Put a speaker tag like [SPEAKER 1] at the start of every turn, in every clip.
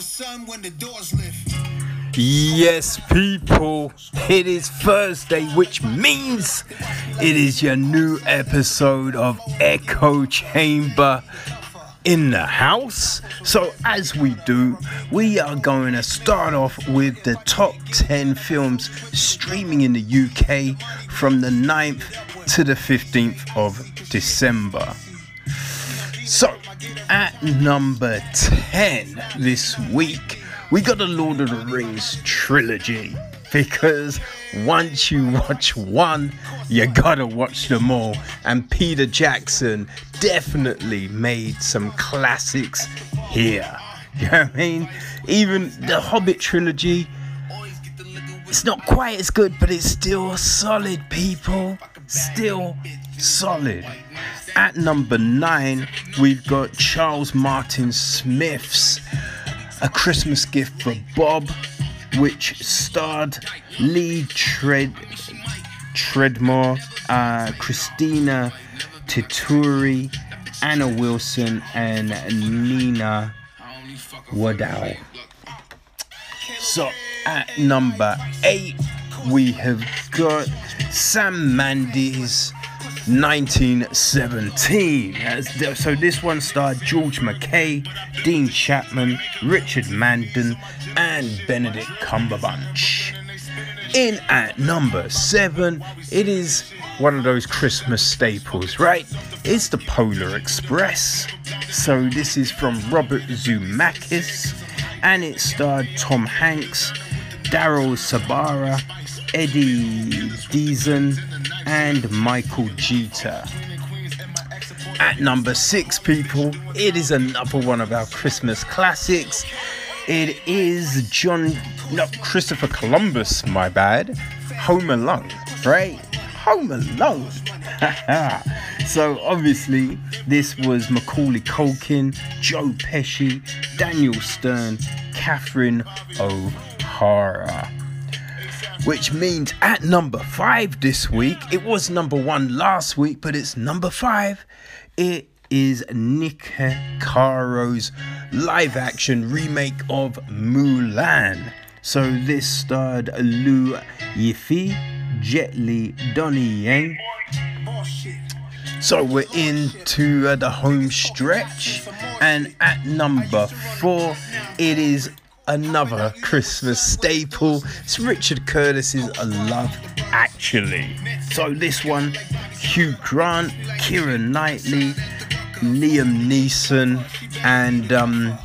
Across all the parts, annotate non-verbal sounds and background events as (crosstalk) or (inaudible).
[SPEAKER 1] Sun when the doors lift.
[SPEAKER 2] Yes, people, it is Thursday, which means it is your new episode of Echo Chamber in the house. So, as we do, we are going to start off with the top 10 films streaming in the UK from the 9th to the 15th of December. So, at number 10 this week, we got the Lord of the Rings trilogy because once you watch one, you gotta watch them all. And Peter Jackson definitely made some classics here. (laughs) You know what I mean? Even the Hobbit trilogy, it's not quite as good, but it's still solid, people. Still solid. At number nine, we've got Charles Martin Smith's A Christmas Gift for Bob, which starred Lee Tread Treadmore, uh, Christina Tituri, Anna Wilson, and Nina Waddell. So at number eight, we have got Sam Mendes. 1917. So this one starred George MacKay, Dean Chapman, Richard Madden, and Benedict Cumberbatch. In at number seven, it is one of those Christmas staples, right? It's the Polar Express. So this is from Robert Zemeckis, and it starred Tom Hanks, Daryl Sabara, Eddie Deezen, and Michael Jeter. At number six, people, it is another one of our Christmas classics. It is John, not Christopher Columbus, my bad. Home Alone, right? Home Alone. (laughs) so obviously, this was Macaulay Culkin, Joe Pesci, Daniel Stern, Catherine O'Hara which means at number five this week, it was number one last week, but it's number five. It is Nick Caro's live action remake of Mulan. So this starred Liu Yifei, Jet Li, Donnie Yen. So we're into uh, the home stretch, and at number four, it is another Christmas staple. It's Richard Curtis's A Love Actually. So this one, Hugh Grant, Keira Knightley, Liam Neeson, and um,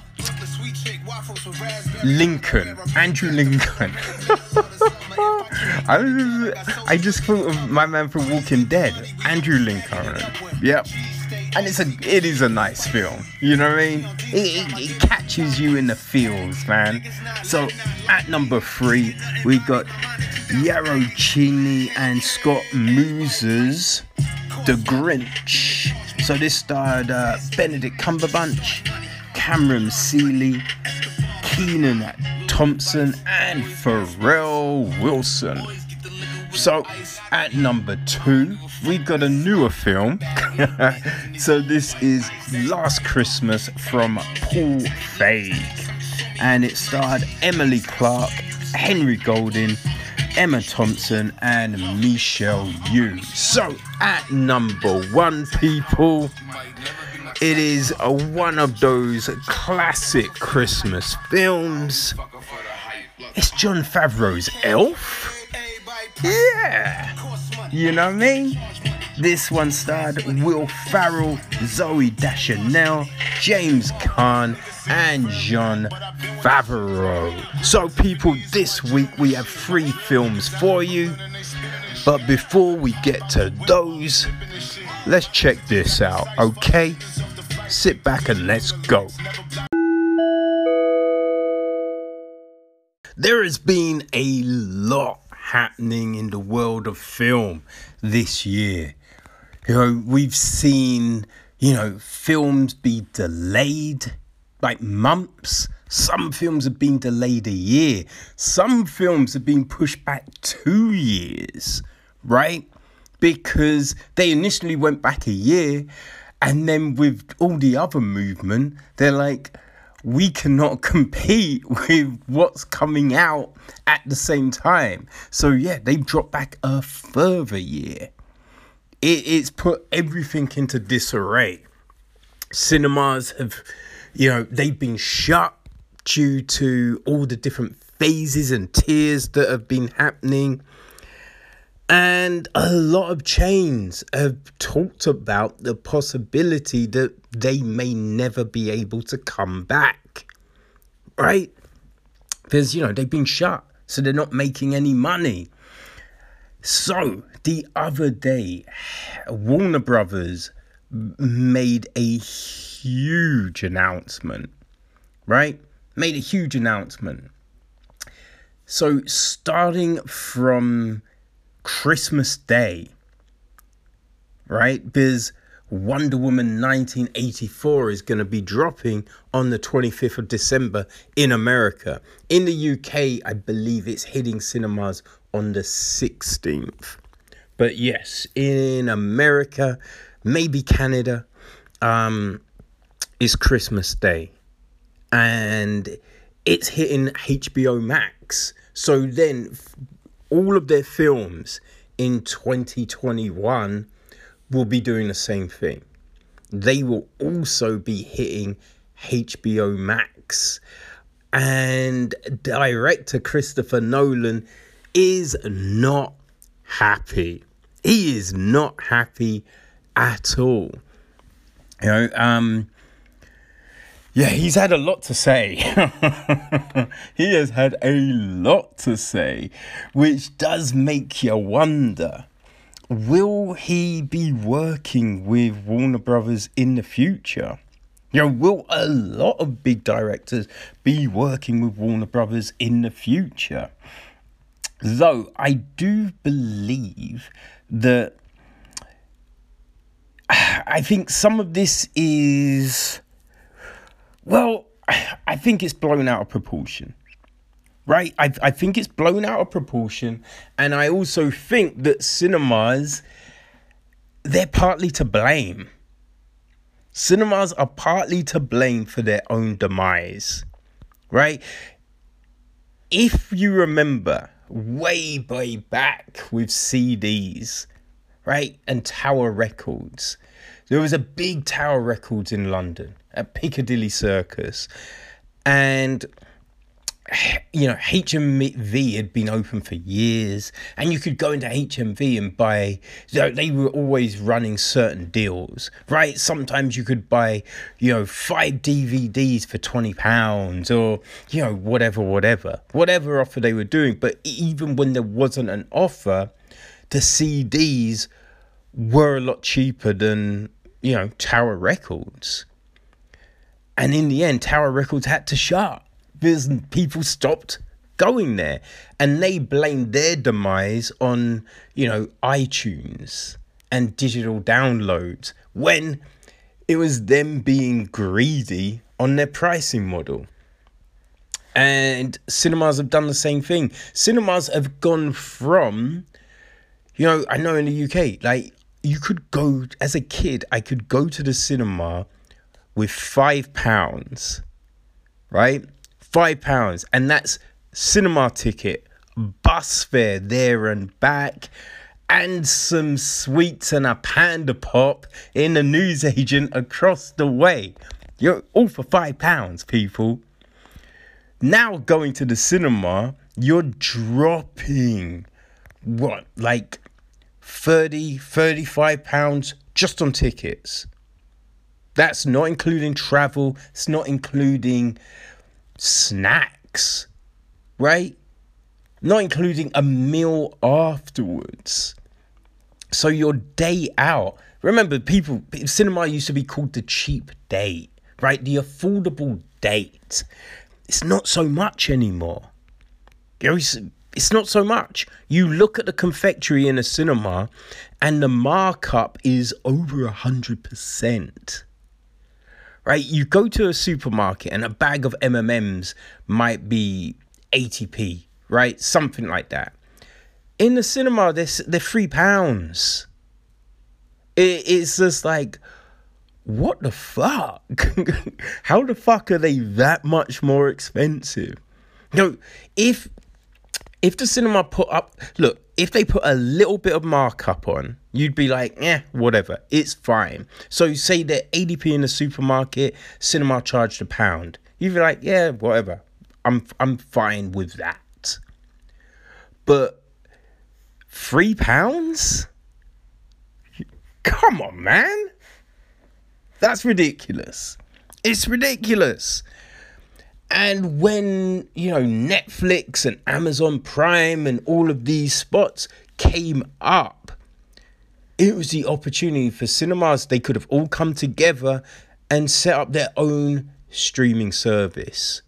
[SPEAKER 2] Lincoln, Andrew Lincoln. (laughs) I, I just thought of my man from Walking Dead, Andrew Lincoln. Yep and it's a it is a nice film. You know what I mean? It, it, it, catches you in the feels, man. So at number three, we got Yarrow Cheney and Scott Mosier's The Grinch. So this starred uh, Benedict Cumberbatch, Cameron Seely, Kenan Thompson, and Pharrell Wilson. So at number two, we've got a newer film. (laughs) so this is Last Christmas from Paul Feig. And it starred Emily Clark, Henry Golding, Emma Thompson, and Michelle Yeoh. So at number one, people, it is a, one of those classic Christmas films. It's Jon Favreau's Elf. Yeah. You know what I mean? This one starred Will Ferrell, Zooey Deschanel, James Caan, and Jon Favreau. So, people, this week we have three films for you. But before we get to those, let's check this out, okay? Sit back and let's go. There has been a lot happening in the world of film this year. You know, we've seen, you know, films be delayed like months. Some films have been delayed a year. Some films have been pushed back two years, right? because they initially went back a year and then with all the other movement, they're like, we cannot (laughs) compete with what's coming out at the same time. So yeah, they've dropped back a further year. It, it's put everything into disarray. Cinemas have, you know, they've been shut due to all the different phases and tiers that have been happening. And a lot of chains have talked about the possibility that they may never be able to come back. Right? Because, you know, they've been shut, so they're not making any money. So, the other day, Warner Brothers made a huge announcement, right? Made a huge announcement. So, starting from Christmas Day, right? Because Wonder Woman 1984 is going to be dropping on the 25th of December in America. In the UK, I believe it's hitting cinemas on the 16th. But yes, in America, maybe Canada, um, is Christmas Day. And it's hitting HBO Max. So then all of their films in 2021 will be doing the same thing. They will also be hitting HBO Max. And director Christopher Nolan is not happy. He is not happy at all. You know, um, yeah, he's had a lot to say. (laughs) he has had a lot to say, which does make you wonder will he be working with Warner Brothers in the future? You know, will a lot of big directors be working with Warner Brothers in the future? Though I do believe that (sighs) I think some of this is well, (sighs) I think it's blown out of proportion. Right? I, I think it's blown out of proportion. And I also think that cinemas, they're partly to blame. Cinemas are partly to blame for their own demise. Right? If you remember way, way back with CDs, right? And Tower Records. There was a big Tower Records in London at Piccadilly Circus. And you know, HMV had been open for years, and you could go into HMV and buy. You know, they were always running certain deals, right? Sometimes you could buy, you know, five DVDs for twenty pounds, or you know, whatever, whatever, whatever offer they were doing. But even when there wasn't an offer, the CDs were a lot cheaper than you know Tower Records. And in the end, Tower Records had to shut because people stopped going there. And they blamed their demise on, you know, iTunes and digital downloads when it was them being greedy on their pricing model. And cinemas have done the same thing. Cinemas have gone from, you know, I know in the UK, like you could go as a kid, I could go to the cinema with five pounds, right? Five pounds, and that's cinema ticket, bus fare there and back, and some sweets and a panda pop in the newsagent across the way. You're all for five pounds, people. Now going to the cinema, you're dropping what, like 30, 35 pounds just on tickets. That's not including travel, it's not including snacks, right? Not including a meal afterwards. So your day out. Remember, people, cinema used to be called the cheap date, right? The affordable date. It's not so much anymore. It's not so much. You look at the confectionery in a cinema, and the markup is over a hundred percent right? You go to a supermarket and a bag of M&Ms might be 80p, right? Something like that. In the cinema, they're, they're three pounds. It, it's just like, what the fuck? (laughs) How the fuck are they that much more expensive? No, if if the cinema put up look, if they put a little bit of markup on, you'd be like, eh, whatever, it's fine. So say that 80p in the supermarket, cinema charged a pound. You'd be like, yeah, whatever. I'm I'm fine with that. But three pounds? Come on, man. That's ridiculous. It's ridiculous. And when, you know, Netflix and Amazon Prime and all of these spots came up, it was the opportunity for cinemas. They could have all come together and set up their own streaming service.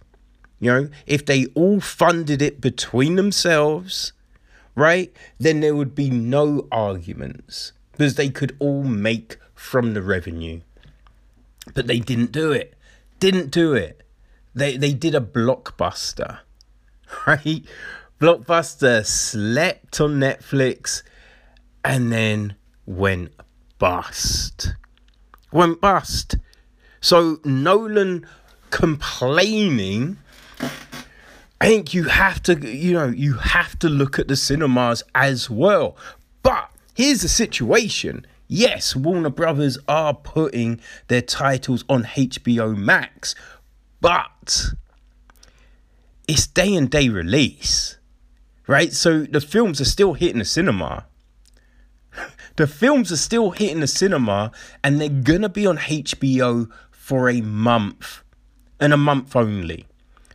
[SPEAKER 2] You know, if they all funded it between themselves, right, then there would be no arguments because they could all make from the revenue. But they didn't do it. Didn't do it. They they did a blockbuster. (laughs) Right? Blockbuster slept on Netflix and then went bust. Went bust. So Nolan complaining I think you have to, you know, you have to look at the cinemas as well. But here's the situation. Yes, Warner Brothers are putting their titles on HBO Max, but it's day and day release, right? So the films are still hitting the cinema. (laughs) The films are still hitting the cinema, and they're gonna be on HBO for a month and a month only.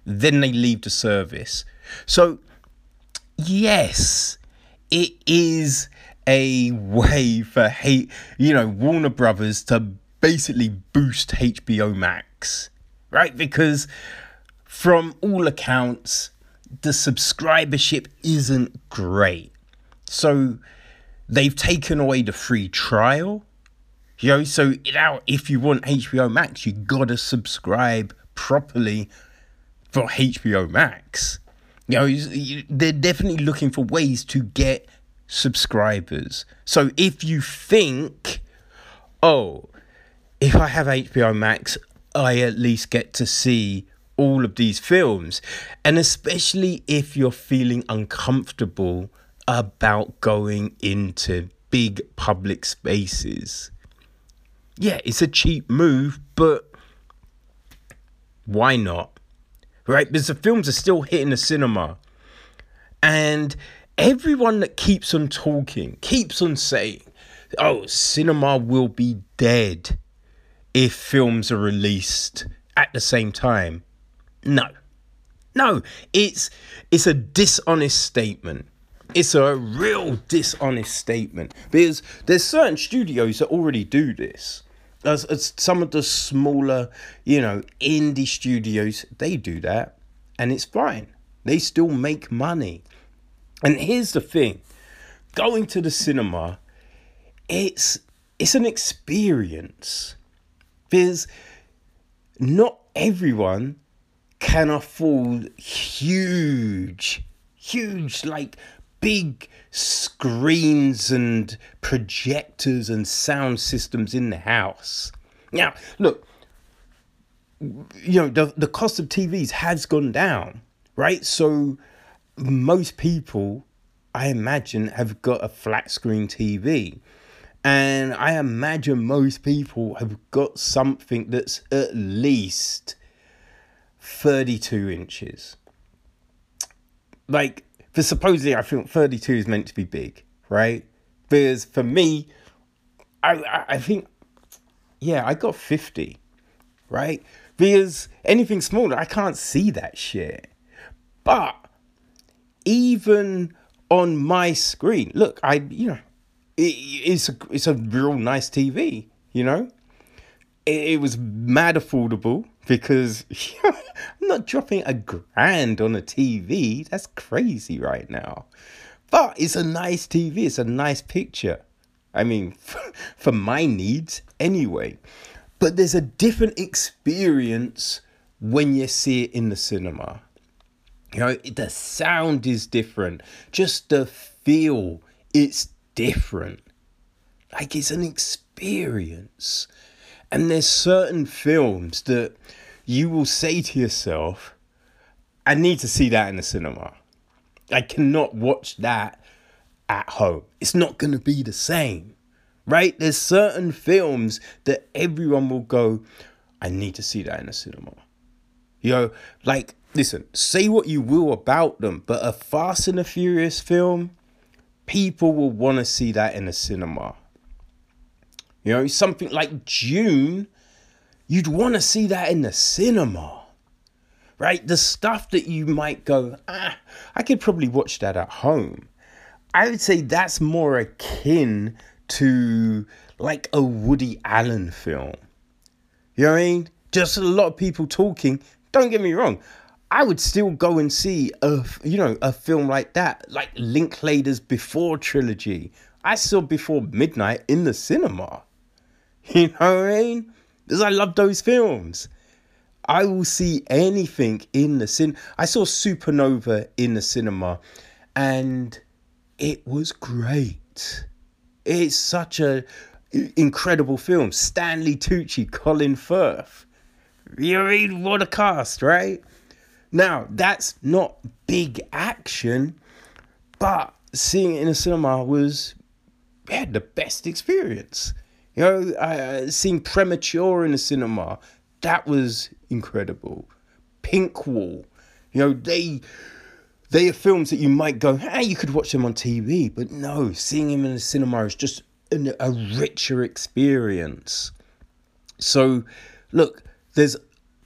[SPEAKER 2] Then they leave the service. So, yes, it is a way for hate, you know, Warner Brothers to basically boost HBO Max right? Because from all accounts, the subscribership isn't great. So they've taken away the free trial. You know, so now if you want HBO Max, you gotta subscribe properly for HBO Max. You know, they're definitely looking for ways to get subscribers. So if you think, oh, if I have HBO Max, I at least get to see all of these films. And especially if you're feeling uncomfortable about going into big public spaces. Yeah, it's a cheap move, but why not? Right? Because the films are still hitting the cinema. And everyone that keeps on talking, keeps on saying, oh, cinema will be dead if films are released at the same time. No. No, it's it's a dishonest statement. It's a real dishonest statement because there's certain studios that already do this. As, as some of the smaller, you know, indie studios, they do that, and it's fine. They still make money. And here's the thing: going to the cinema, it's it's an experience. Because not everyone can afford huge, huge, like big screens and projectors and sound systems in the house. Now, look, you know, the, the cost of TVs has gone down, right? So most people, I imagine, have got a flat screen TV. And I imagine most people have got something that's at least 32 inches. Like, for supposedly, I think 32 is meant to be big, right? Because for me, I, I think, yeah, I got 50, right? Because anything smaller, I can't see that shit. But even on my screen, look, I, you know, it, it's a, it's a real nice TV, you know. It, it was mad affordable because (laughs) I'm not dropping a grand on a TV. That's crazy right now. But it's a nice TV. It's a nice picture. I mean, (laughs) for my needs anyway. But there's a different experience when you see it in the cinema. You know, the sound is different. Just the feel, it's different. Like it's an experience. And there's certain films that you will say to yourself, I need to see that in the cinema. I cannot watch that at home. It's not going to be the same, right? There's certain films that everyone will go, I need to see that in the cinema. You know, like, listen, say what you will about them, but a Fast and the Furious film, people will want to see that in a cinema. You know, something like Dune, you'd want to see that in the cinema. Right? The stuff that you might go, ah, I could probably watch that at home. I would say that's more akin to like a Woody Allen film. You know what I mean? Just a lot of people talking. Don't get me wrong. I would still go and see a you know a film like that, like Linklater's Before trilogy. I saw Before Midnight in the cinema. (laughs) You know what I mean? Because I love those films. I will see anything in the cin. I saw Supernova in the cinema, and it was great. It's such a incredible film. Stanley Tucci, Colin Firth. You mean what a cast, right? Now that's not big action, but seeing it in a cinema was yeah the best experience. You know, uh, seeing Premature in the cinema, that was incredible. Pink Wall, you know, they they are films that you might go, hey, you could watch them on TV, but no, seeing them in the cinema is just an, a richer experience. So, look, there's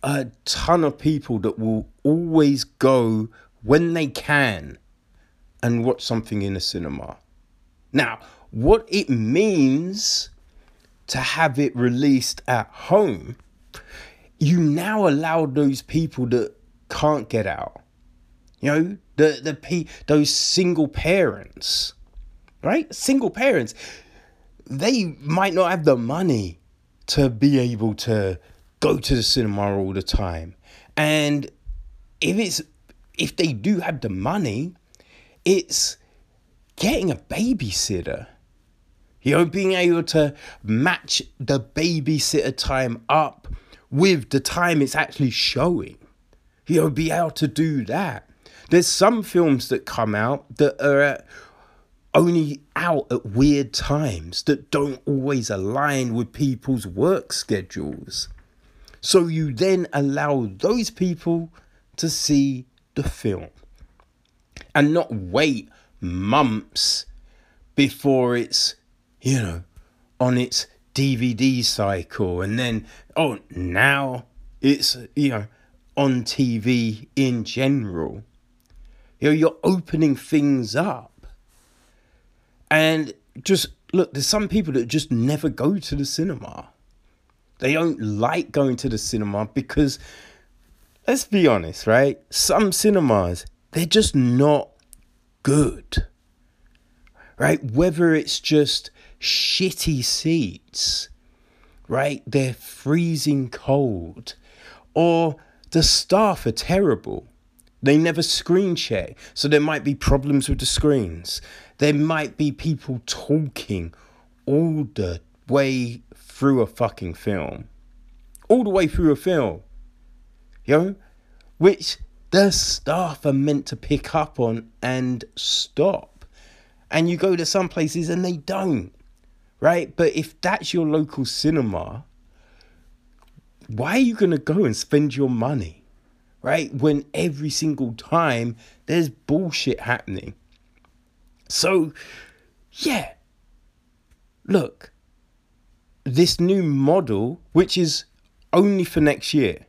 [SPEAKER 2] a ton of people that will always go when they can and watch something in a cinema. Now, what it means to have it released at home, you now allow those people that can't get out. You know, the the p those single parents, right? Single parents, they might not have the money to be able to go to the cinema all the time. And if it's if they do have the money, it's getting a babysitter you know, being able to match the babysitter time up with the time it's actually showing. You know, be able to do that. There's some films that come out that are only out at weird times that don't always align with people's work schedules. So you then allow those people to see the film and not wait months before it's you know, on its DVD cycle, and then oh now it's you know on TV in general. You know, you're opening things up, and just look. There's some people that just never go to the cinema. They don't like going to the cinema because, let's be honest, right? Some cinemas they're just not good. Right? Whether it's just shitty seats, right? They're freezing cold. Or the staff are terrible. They never screen check, so there might be problems with the screens. There might be people talking all the way through a fucking film. All the way through a film. You know? Which the staff are meant to pick up on and stop. And you go to some places and they don't right? But if that's your local cinema, why are you going to go and spend your money, right? When every single time there's bullshit happening. So, yeah, look, this new model, which is only for next year,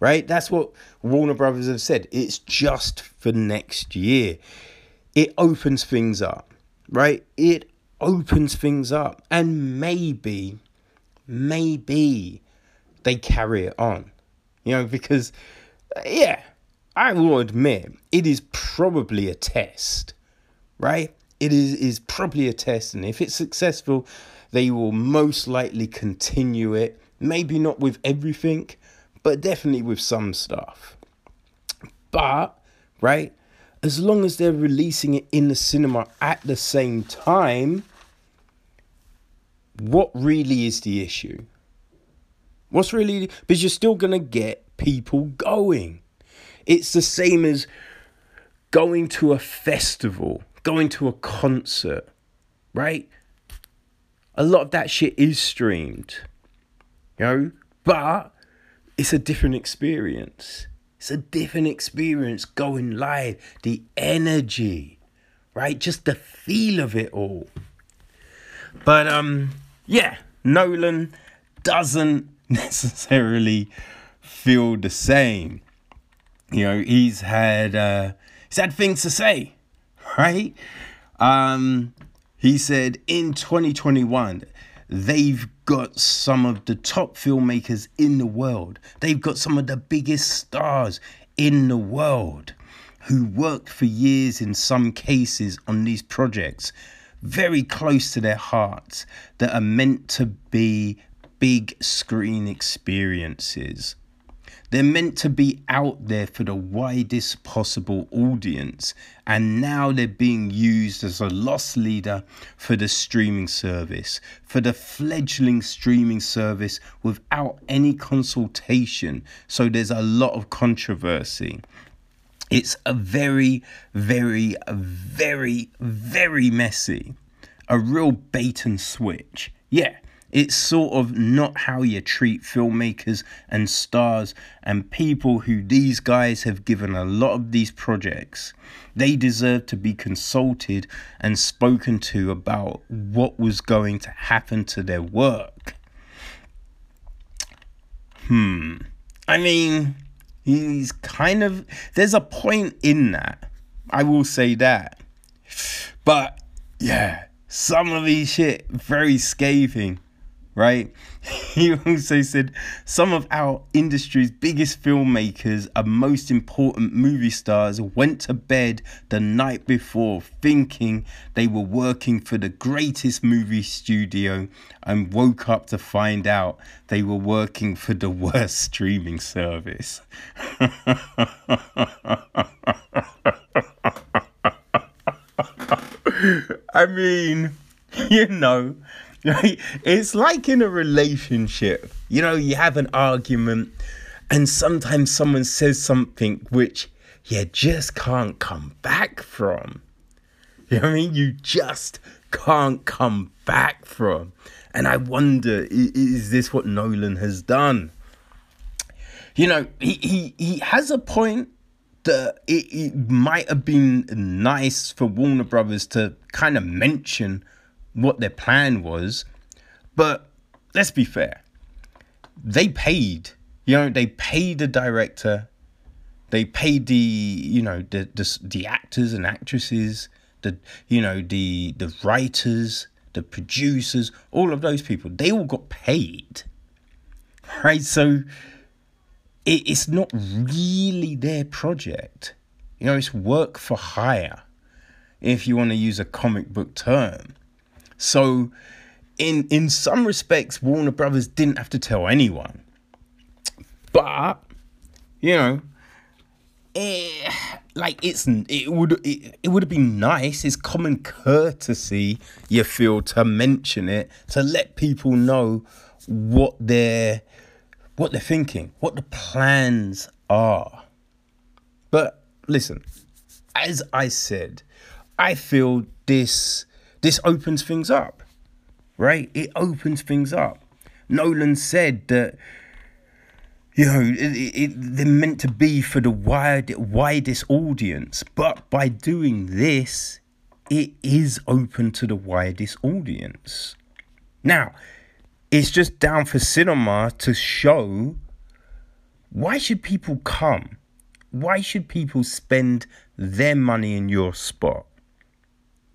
[SPEAKER 2] right? That's what Warner Brothers have said. It's just for next year. It opens things up, right? It opens things up and maybe maybe they carry it on you know because yeah i will admit it is probably a test right it is is probably a test and if it's successful they will most likely continue it maybe not with everything but definitely with some stuff but right as long as they're releasing it in the cinema at the same time, what really is the issue? What's really because you're still gonna get people going. It's the same as going to a festival, going to a concert, right? A lot of that shit is streamed, you know, but it's a different experience. It's a different experience going live. The energy, right? Just the feel of it all. But um, yeah, Nolan doesn't (laughs) necessarily feel the same. You know, he's had uh, he's had things to say, (laughs) right? Um, he said in 2021 they've got some of the top filmmakers in the world. They've got some of the biggest stars in the world who worked for years in some cases on these projects very close to their hearts that are meant to be big screen experiences. They're meant to be out there for the widest possible audience, and now they're being used as a loss leader for the streaming service, for the fledgling streaming service without any consultation. So there's a lot of controversy. It's a very, very, very, very messy. A real bait and switch. Yeah, it's sort of not how you treat filmmakers and stars and people who these guys have given a lot of these projects. They deserve to be consulted and spoken to about what was going to happen to their work. Hmm. I mean, he's kind of there's a point in that i will say that but yeah some of these shit very scathing right? (laughs) He also said some of our industry's biggest filmmakers and most important movie stars went to bed the night before thinking they were working for the greatest movie studio and woke up to find out they were working for the (laughs) worst streaming service. (laughs) I mean, you know, (laughs) it's like in a relationship. You know, you have an argument, and sometimes someone says something which you just can't come back from. You know what I mean? You just can't come back from. And I wonder, is this what Nolan has done? You know, he, he, he has a point that it, it might have been nice for Warner Brothers to kind of mention what their plan was. But let's be fair. They paid, you know, they paid the director, they paid the, you know, the the, the actors and actresses, the you know, the the writers, the producers, all of those people. They all got paid. Right? So it, it's not really their project. You know, it's work for hire, if you want to use a comic book term. So, in in some respects, Warner Brothers didn't have to tell anyone. But, you know, eh, like it's it would it, it would have been nice. It's common courtesy you feel to mention it to let people know what they're what they're thinking, what the plans are. But listen, as I said, I feel this this opens things up, right? It opens things up. Nolan said that you know it, it, they're meant to be for the wide widest audience, but by doing this, it is open to the widest audience. Now, it's just down for cinema to show why should people come? Why should people spend their money in your spot?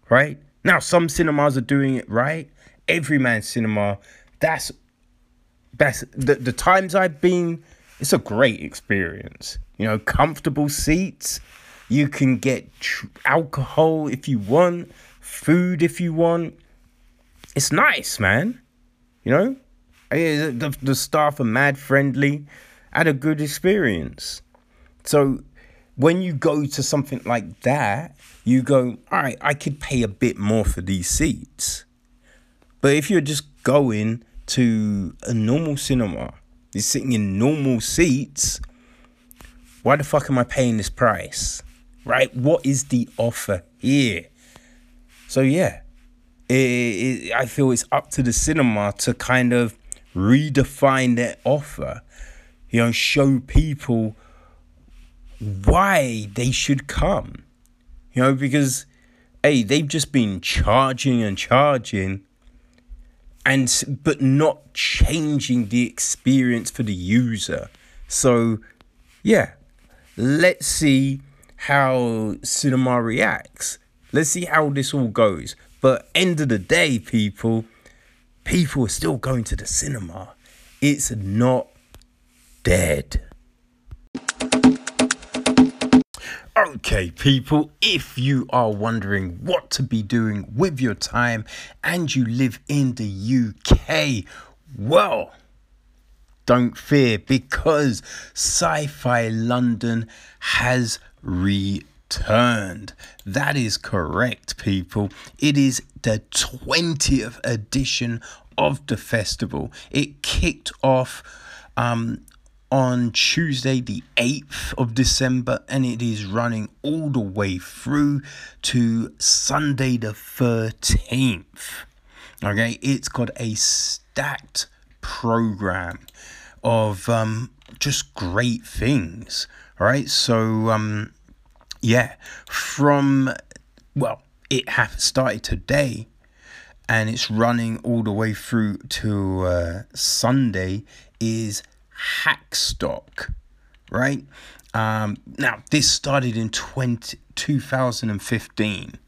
[SPEAKER 2] Right? Now, some cinemas are doing it right. Everyman Cinema, that's that's the, the times I've been, it's a great experience. You know, comfortable seats. You can get tr- alcohol if you want, food if you want. It's nice, man. You know, the, the staff are mad friendly. I had a good experience. So when you go to something like that, you go, all right, I could pay a bit more for these seats. But if you're just going to a normal cinema, you're sitting in normal seats, why the fuck am I paying this price? Right? What is the offer here? So, yeah, it, it, I feel it's up to the cinema to kind of redefine their offer, you know, show people why they should come, you know, because hey, they've just been charging and charging and but not changing the experience for the user. So, yeah, let's see how cinema reacts. Let's see how this all goes. But end of the day, people, people are still going to the cinema. It's not dead. Okay, people, if you are wondering what to be doing with your time and you live in the UK, well, don't fear because Sci Fi London has returned. That is correct, people. It is the 20th edition of the festival. It kicked off um, on Tuesday, the 8th of December, and it is running all the way through to Sunday, the 13th. Okay, it's got a stacked program of um, just great things. All right, so um, yeah, from well, it has started today and it's running all the way through to uh, Sunday is Hackstock, right? Um, now, this started in 20, 2015,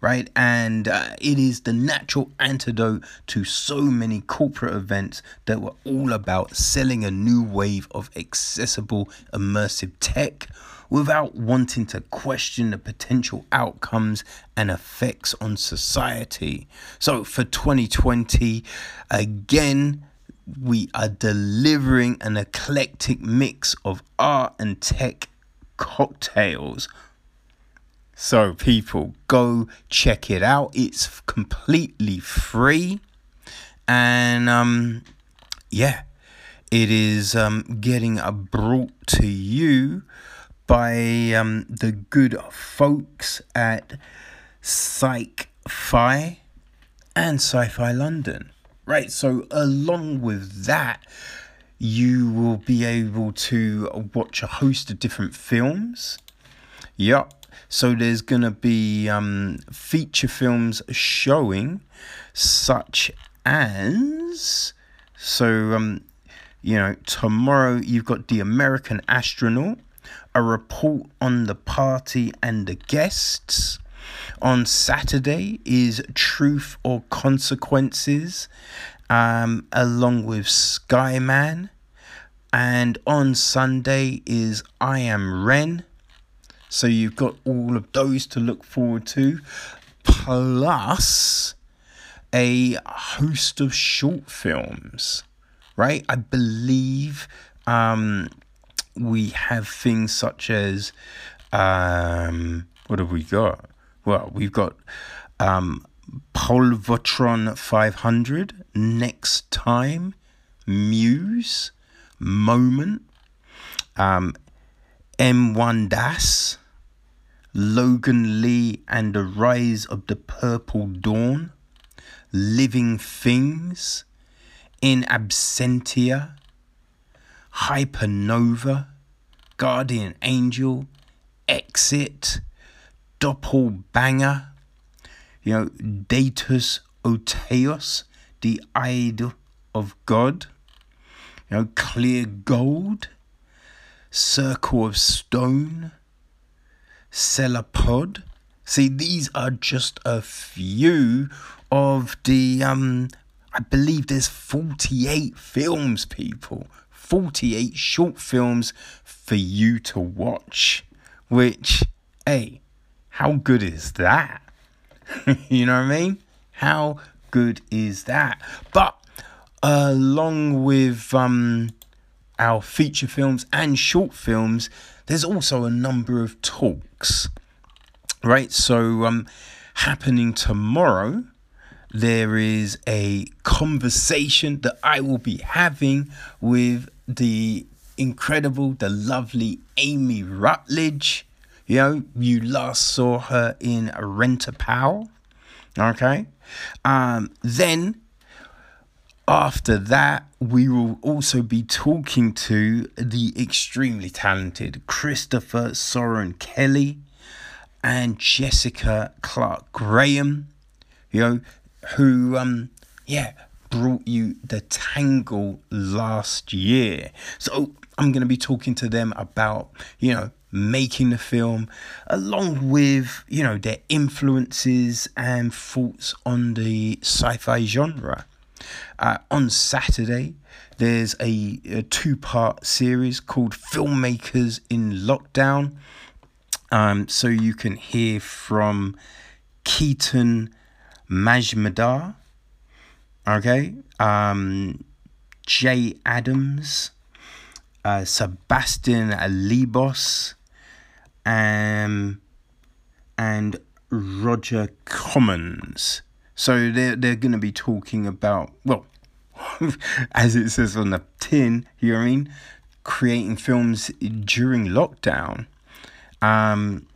[SPEAKER 2] right? And uh, it is the natural antidote to so many corporate events that were all about selling a new wave of accessible, immersive tech without wanting to question the potential outcomes and effects on society. So for 2020, again, we are delivering an eclectic mix of art and tech cocktails. So, people, go check it out. It's completely free. And, um, yeah, it is um, getting brought to you by um, the good folks at Psych Fi and Sci Fi London. Right, so along with that, you will be able to watch a host of different films. Yep. So there's going to be um, feature films showing, such as. So, um, you know, tomorrow you've got The American Astronaut, a report on the party and the guests. On Saturday is Truth or Consequences, um, along with Skyman. And on Sunday is I Am Ren. So you've got all of those to look forward to, plus a host of short films, right? I believe um, we have things such as um, what have we got? Well, we've got um, Polvotron 500, Next Time, Muse, Moment, um, M1 Das, Logan Lee and the Rise of the Purple Dawn, Living Things, In Absentia, Hypernova, Guardian Angel, Exit, doppelbanger, you know, Datus Oteos, the idol of God, you know, clear gold, circle of stone, Celapod. See, these are just a few of the um I believe there's 48 films, people. 48 short films for you to watch. Which, hey, how good is that? (laughs) you know what I mean? How good is that? But along with um, our feature films and short films, there's also a number of talks, right? So, um, happening tomorrow, there is a conversation that I will be having with the incredible, the lovely Amy Rutledge. You know, you last saw her in Rent a Pal. Okay. Um, then after that, we will also be talking to the extremely talented Christopher Soren Kelly and Jessica Clark Graham, you know, who, um, yeah, brought you the Tangle last year. So I'm going to be talking to them about, you know, making the film, along with, you know, their influences and thoughts on the sci fi genre. Uh, on Saturday, there's a, a two part series called Filmmakers in Lockdown. Um, so you can hear from Keaton Majmudar, okay, um, Jay Adams, uh, Sebastian Libos, um, and Roger Commons. So they're they're going to be talking about well, (laughs) as it says on the tin, you know I mean, creating films during lockdown. Um,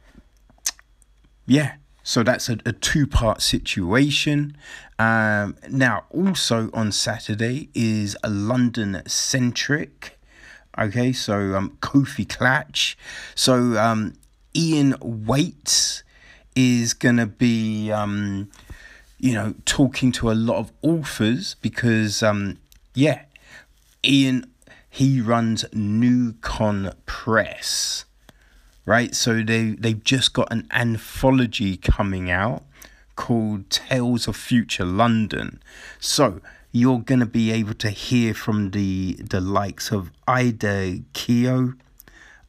[SPEAKER 2] yeah, so that's a, a two part situation. Um, now, also on Saturday is a London centric. Okay, so um, Kofi Klatch. So um, Ian Whates is going to be um, you know, talking to a lot of authors because, um, yeah, Ian, he runs NewCon Press, right? So they, they've just got an anthology coming out called Tales of Future London. So you're going to be able to hear from the, the likes of Ida Keogh,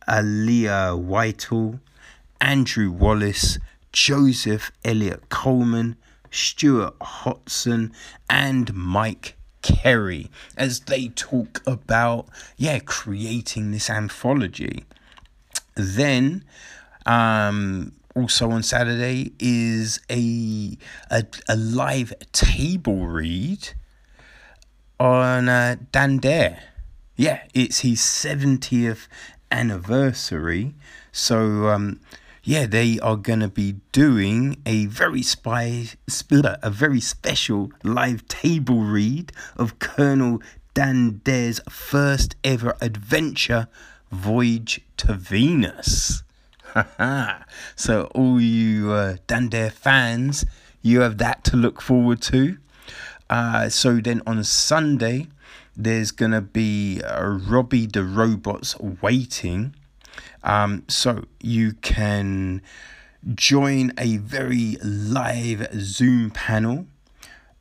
[SPEAKER 2] Aliya Whiteley, Andrew Wallace, Joseph Eliot Coleman, Stewart Hotston, and Mike Carey as they talk about, yeah, creating this anthology. Then, um, also on Saturday is a, a, a live table read on uh, Dan Dare. Yeah, it's his 70th anniversary. So, um, yeah, they are to be doing a very spy, a very special live table read of Colonel Dan Dare's first ever adventure, Voyage to Venus. so, all you uh, Dan Dare fans, you have that to look forward to. Uh, so, then on Sunday, there's to be uh, Robbie the Robot's Waiting um, so you can join a very live Zoom panel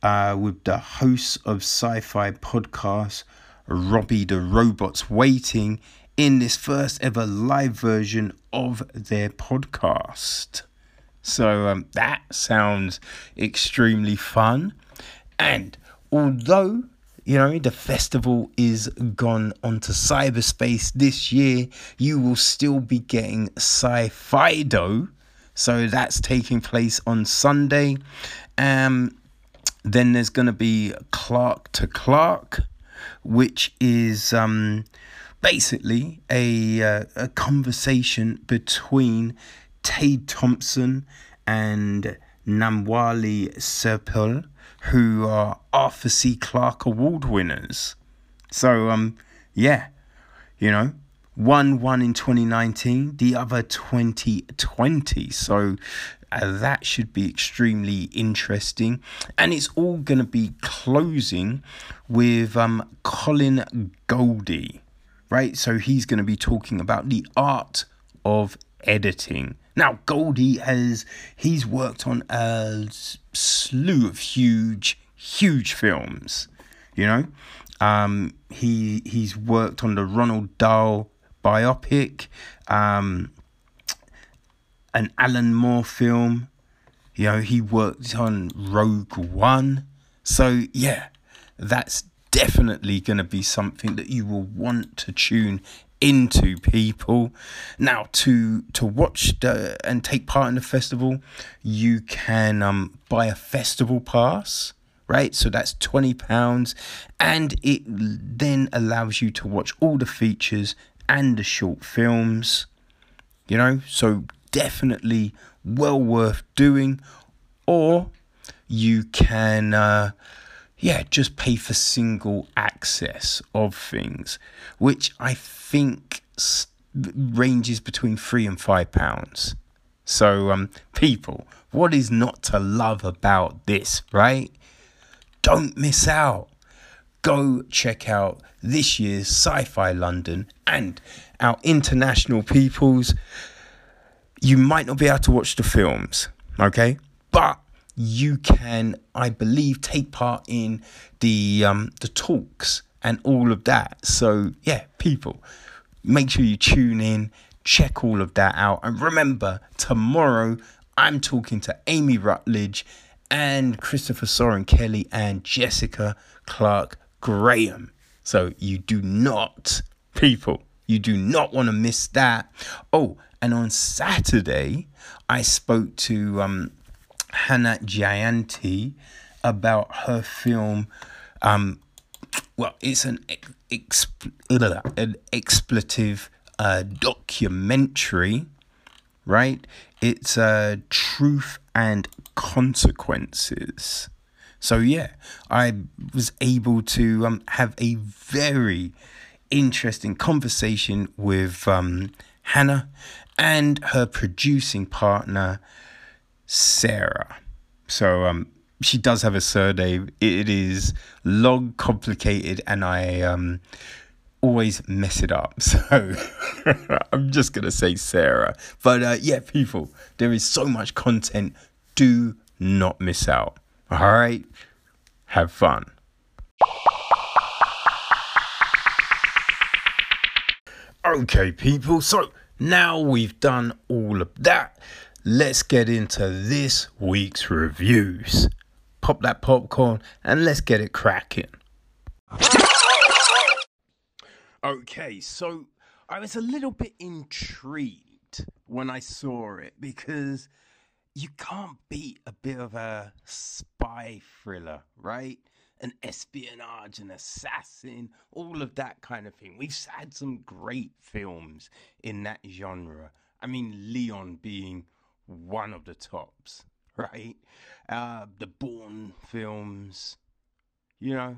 [SPEAKER 2] uh, with the hosts of sci fi podcast, Robbie the Robots Waiting, in this first ever live version of their podcast. So um, that sounds extremely fun. And although you know, the festival is gone onto cyberspace this year. You will still be getting Sci. So that's taking place on Sunday. Um, then there's going to be Clarke to Clarke, which is um, basically a, uh, a conversation between Tade Thompson and Namwali Serpell who are Arthur C. Clarke Award winners. So, um, yeah, you know, one one in 2019, the other 2020. So uh, that should be extremely interesting, and it's all going to be closing with um Colin Goudie, right? So he's going to be talking about the art of editing. Now, Goudie has he's worked on a slew of huge, huge films. You know, um, he he's worked on the Roald Dahl biopic, um, an Alan Moore film. You know, he worked on Rogue One. So yeah, that's definitely going to be something that you will want to tune into people. Now to to watch the, and take part in the festival, you can um, buy a festival pass right? So that's £20, and it then allows you to watch all the features and the short films, you know, so definitely well worth doing. Or you can, uh, yeah, just pay for single access of things, which I think ranges between three and five pounds. So, um, people, what is not to love about this, right? Don't miss out. Go check out this year's Sci Fi London and our international peoples. You might not be able to watch the films, okay? But you can, I believe, take part in the um, the talks and all of that. So yeah, people, make sure you tune in, check all of that out, and remember tomorrow I'm talking to Amy Rutledge and Christopher Soren Kelly and Jessica Clark Graham. So you do not, people, you do not want to miss that. Oh, and on Saturday, I spoke to um, Hannah Jayanti about her film. Um, well, it's an an expletive uh, documentary, right? It's uh, truth and consequences. So yeah, I was able to um, have a very interesting conversation with um, Hannah and her producing partner Sarah. So um, she does have a surname. It is long, complicated, and I um, always mess it up. (laughs) So I'm just gonna say Sarah. But uh, yeah, people, there is so much content do not miss out. All right? Have fun. Okay, people, so now we've done all of that, let's get into this week's reviews. Pop that popcorn and let's get it cracking. Okay, so I was a little bit intrigued when I saw it because you can't beat a bit of a spy thriller, right? An espionage, an assassin, all of that kind of thing. We've had some great films in that genre. I mean, Leon being one of the tops, (laughs) right? Uh, the Bourne films, you know.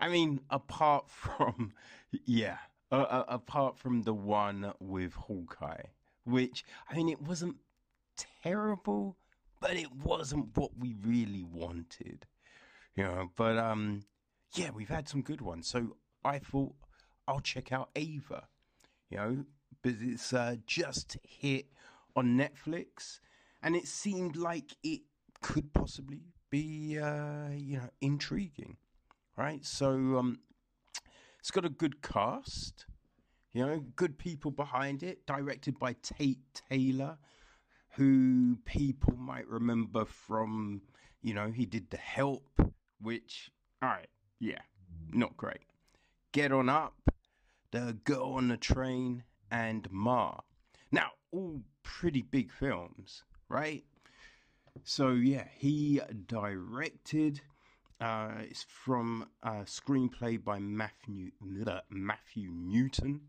[SPEAKER 2] I mean, apart (laughs) from, yeah, uh, uh, apart from the one with Hawkeye, which, I mean, it wasn't terrible, but it wasn't what we really wanted. You know, but um yeah, we've had some good ones. So I thought I'll check out Ava. You know, but it's uh, just hit on Netflix and it seemed like it could possibly be uh, you know intriguing right so um it's got a good cast you know good people behind it directed by tate taylor who people might remember from, you know, he did The Help, which, all right, yeah, not great. Get On Up, The Girl on the Train, and Ma. Now, all pretty big films, right? So, yeah, he directed. Uh, it's from a screenplay by Matthew, Matthew Newton.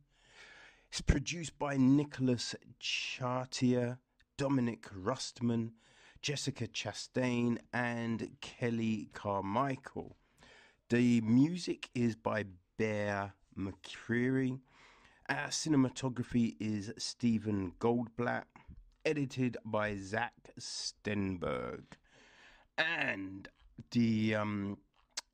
[SPEAKER 2] It's produced by Nicholas Chartier Dominic Rustam, Jessica Chastain, and Kelly Carmichael. The music is by Bear McCreary. Our cinematography is Stephen Goldblatt, edited by Zach Staenberg. And the um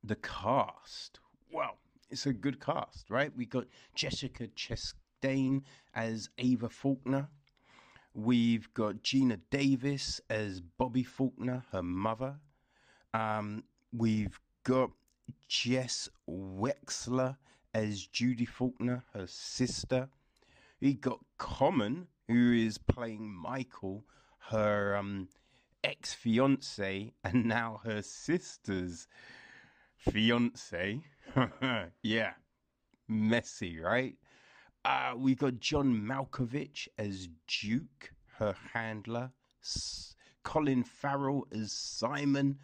[SPEAKER 2] the cast, well, it's a good cast, right? We got Jessica Chastain as Ava Faulkner. We've got Geena Davis as Bobbi Faulkner, her mother. Um, we've got Jess Weixler as Judy Faulkner, her sister. We got Common, who is playing Michael, her um, ex fiance, and now her sister's fiance. (laughs) yeah, messy, right? Uh, we got John Malkovich as Duke, her handler. S- Colin Farrell as Simon,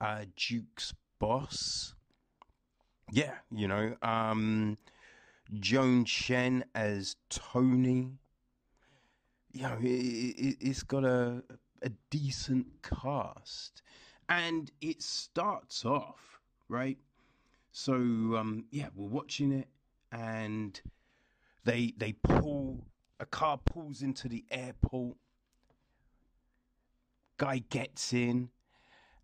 [SPEAKER 2] uh, Duke's boss. Yeah, you know. Um, Joan Chen as Tony. You know, it, it, it's got a a decent cast, and it starts off right. So um, yeah, we're watching it, and they they pull a car pulls into the airport. Guy gets in,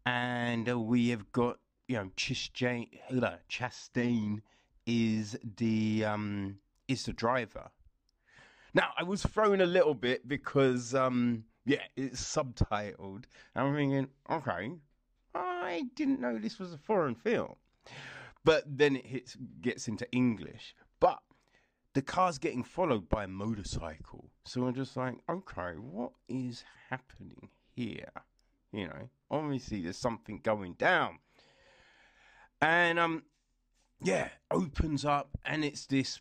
[SPEAKER 2] and we have got you know Chastain, Chastain is the um, is the driver. Now I was thrown a little bit because um, yeah, it's subtitled. I'm thinking, okay, I didn't know this was a foreign film, but then it hits gets into English, but the car's getting followed by a motorcycle. So I'm just like, okay, what is happening here? You know, obviously there's something going down. And um yeah, opens up and it's this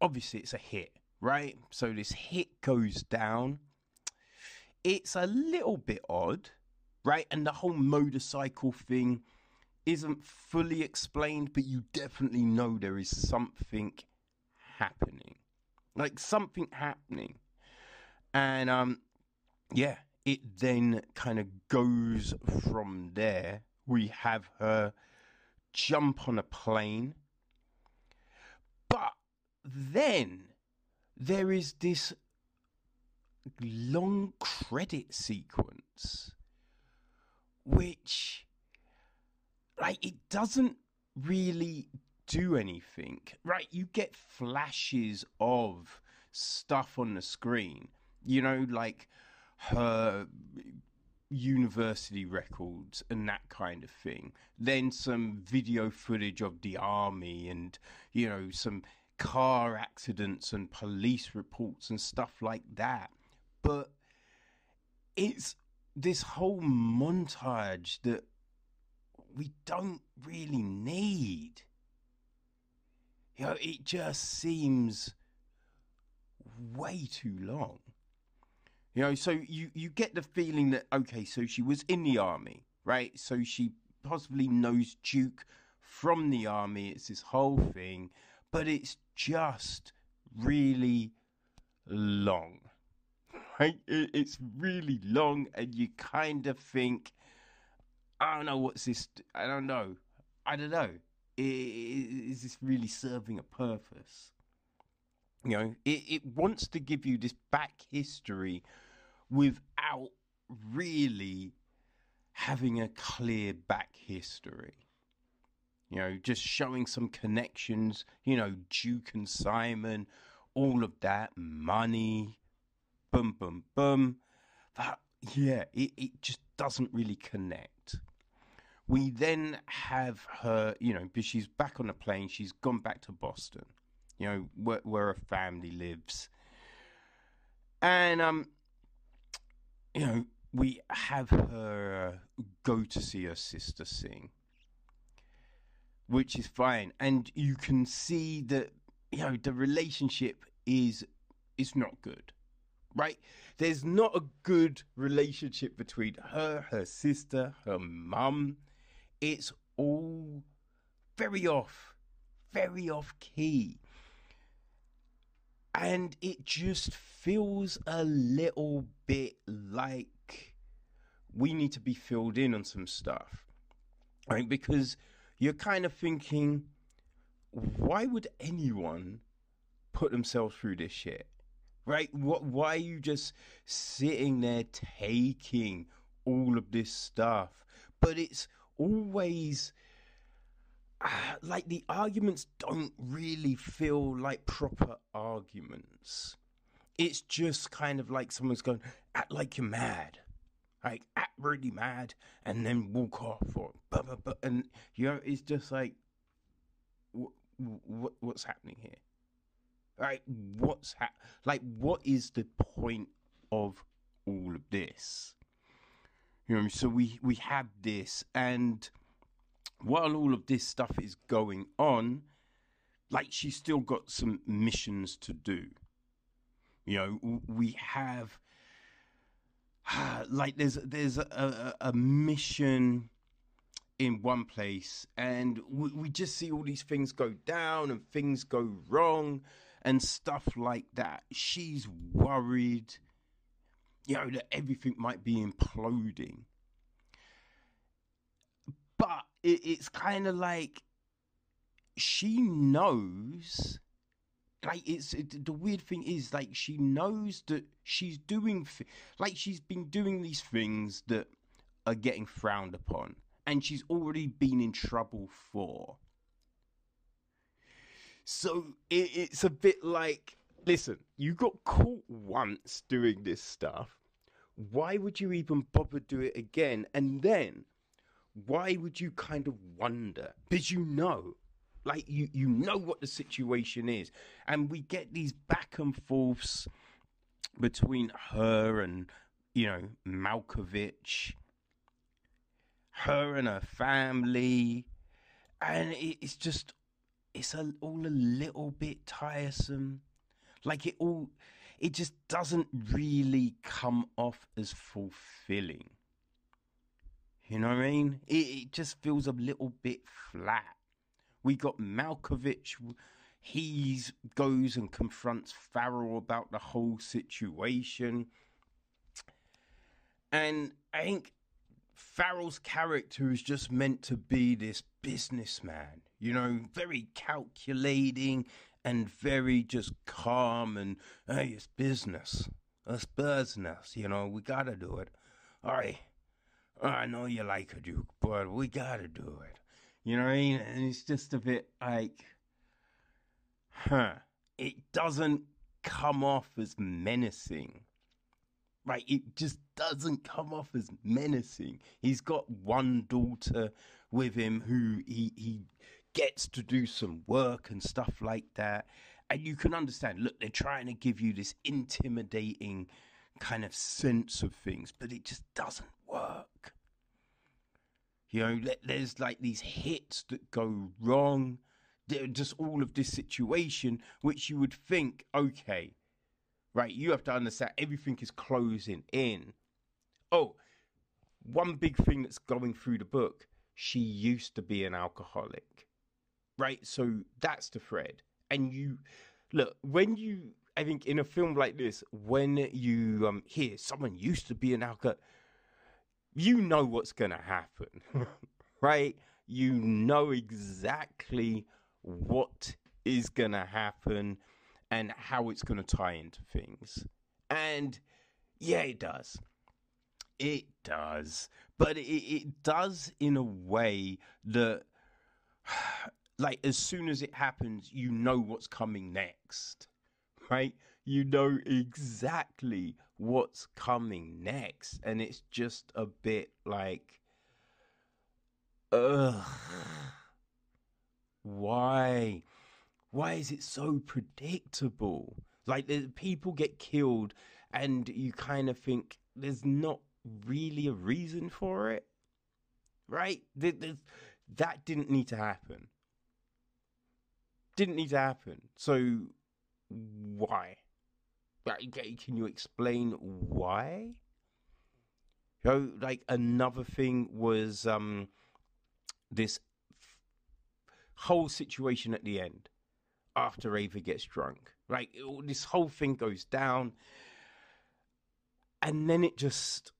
[SPEAKER 2] obviously it's a hit, right? So this hit goes down. It's a little bit odd, right? And the whole motorcycle thing isn't fully explained, but you definitely know there is something happening. Like something happening. And um yeah, it then kind of goes from there. We have her jump on a plane. But then there is this long credit sequence which like it doesn't really do anything right you get flashes of stuff on the screen you know like her university records and that kind of thing. Then some video footage of the army and, you know, some car accidents and police reports and stuff like that. But it's this whole montage that we don't really need. You know, it just seems way too long. You know, so you, you get the feeling that, okay, so she was in the army, right? So she possibly knows Duke from the army. It's this whole thing, but it's just really long. (laughs) Right? It's really long, and you kind of think, I don't know what's this. I don't know. I don't know. Is this really serving a purpose? You know, it, it wants to give you this back history without really having a clear back history. You know, just showing some connections, you know, Duke and Simon, all of that, money, boom, boom, boom. That, yeah, it, it just doesn't really connect. We then have her, you know, because she's back on the plane, she's gone back to Boston, you know, where, where her family lives. And um, you know, we have her uh, go to see her sister sing, which is fine, and you can see that you know the relationship is is not good, right? There's not a good relationship between her, her sister, her mum. It's all very off, very off key and it just feels a little bit like we need to be filled in on some stuff right? Because you're kind of thinking why would anyone put themselves through this shit right? What why are you just sitting there taking all of this stuff? But it's always uh, like the arguments don't really feel like proper arguments. It's just kind of like someone's going, act like you're mad. Like, act really mad and then walk off. Or, but, but, but, and, you know, it's just like, what, what, what's happening here? Like, What's ha- like, what is the point of all of this? You know, so we, we have this and while all of this stuff is going on, like she's still got some missions to do. You know, we have (sighs) like there's there's a, a, mission in one place and we, we just see all these things go down and things go wrong and stuff like that. She's worried you know that everything might be imploding. But it, it's kind of like she knows like it's it, the weird thing is like she knows that she's doing like she's been doing these things that are getting frowned upon and she's already been in trouble for. So it, it's a bit like listen you got caught once doing this stuff. Why would you even bother do it again? And then why would you kind of wonder? Because you know like you you know what the situation is. And we get these back and forths between her and you know Malkovich her and her family. And it's just it's a, all a little bit tiresome. Like it all it just doesn't really come off as fulfilling. You know what i mean? It, it just feels a little bit flat we got Malkovich. He goes and confronts Farrell about the whole situation. And I think Farrell's character is just meant to be this businessman, you know, very calculating and very just calm and, hey, it's business. It's business, you know, we gotta do it. All right. I know you like a Duke, but we gotta do it. You know what I mean? And it's just a bit like, huh. It doesn't come off as menacing. Right? It just doesn't come off as menacing. He's got one daughter with him who he, he gets to do some work and stuff like that. And you can understand, look, they're trying to give you this intimidating kind of sense of things, but it just doesn't work. You know, there's like these hits that go wrong. Just all of this situation, which you would think, okay, right, you have to understand everything is closing in. Oh, one big thing that's going through the book, she used to be an alcoholic, right? So that's the thread. And you look, when you, I think in a film like this, when you um, hear someone used to be an alcoholic, you know what's going to happen, (laughs) right? You know exactly what is going to happen and how it's going to tie into things. And yeah, it does. It does. But it, it does in a way that, (sighs) like, as soon as it happens, you know what's coming next, right? you know exactly what's coming next. And it's just a bit like, ugh. Why? Why is it so predictable? Like, the people get killed, and you kind of think there's not really a reason for it, right? That didn't need to happen. Didn't need to happen. So, why? Can you explain why? Know, like another thing was um, this f- whole situation at the end after Ava gets drunk. Like this whole thing goes down, and then it just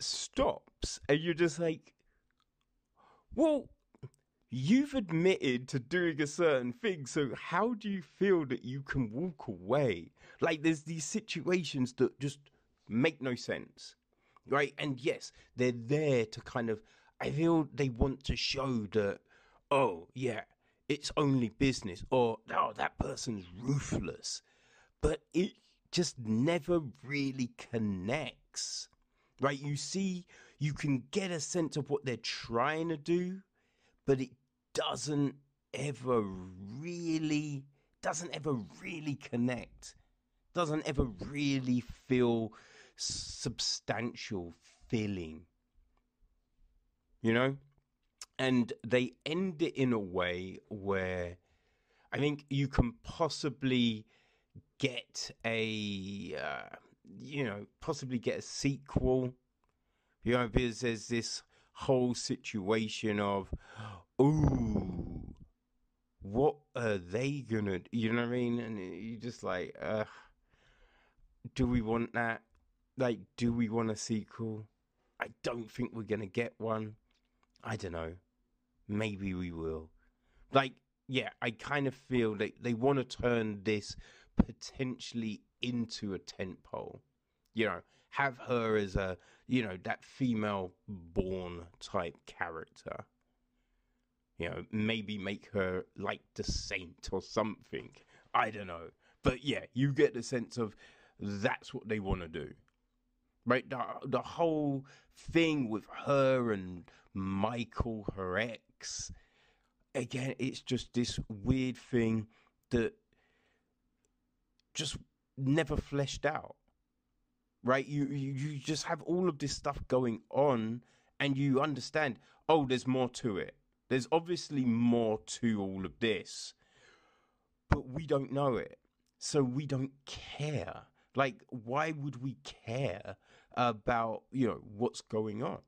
[SPEAKER 2] stops, and you're just like, well, you've admitted to doing a certain thing so how do you feel that you can walk away? Like there's these situations that just make no sense right? And yes they're there to kind of i feel they want to show that oh yeah it's only business or oh that person's ruthless. But it just never really connects right? You see you can get a sense of what they're trying to do but it doesn't ever really doesn't ever really connect doesn't ever really feel substantial feeling you know and they end it in a way where i think you can possibly get a, uh, you know, possibly get a sequel. You know, because there's this whole situation of, ooh, what are they gonna? You know what I mean? And you just like, uh, do we want that? Like, do we want a sequel? I don't think we're gonna get one. I don't know. Maybe we will. Like, yeah, I kind of feel that they want to turn this potentially into a tent pole. You know, have her as a, you know, that female Bourne type character. You know, maybe make her like the saint or something. I don't know. But yeah, you get the sense of that's what they want to do. Right? The, the whole thing with her and Michael, her ex, again, it's just this weird thing that just never fleshed out. Right? You, you you just have all of this stuff going on and you understand, oh, there's more to it. There's obviously more to all of this. But we don't know it. So we don't care. Like, why would we care about, you know, what's going on?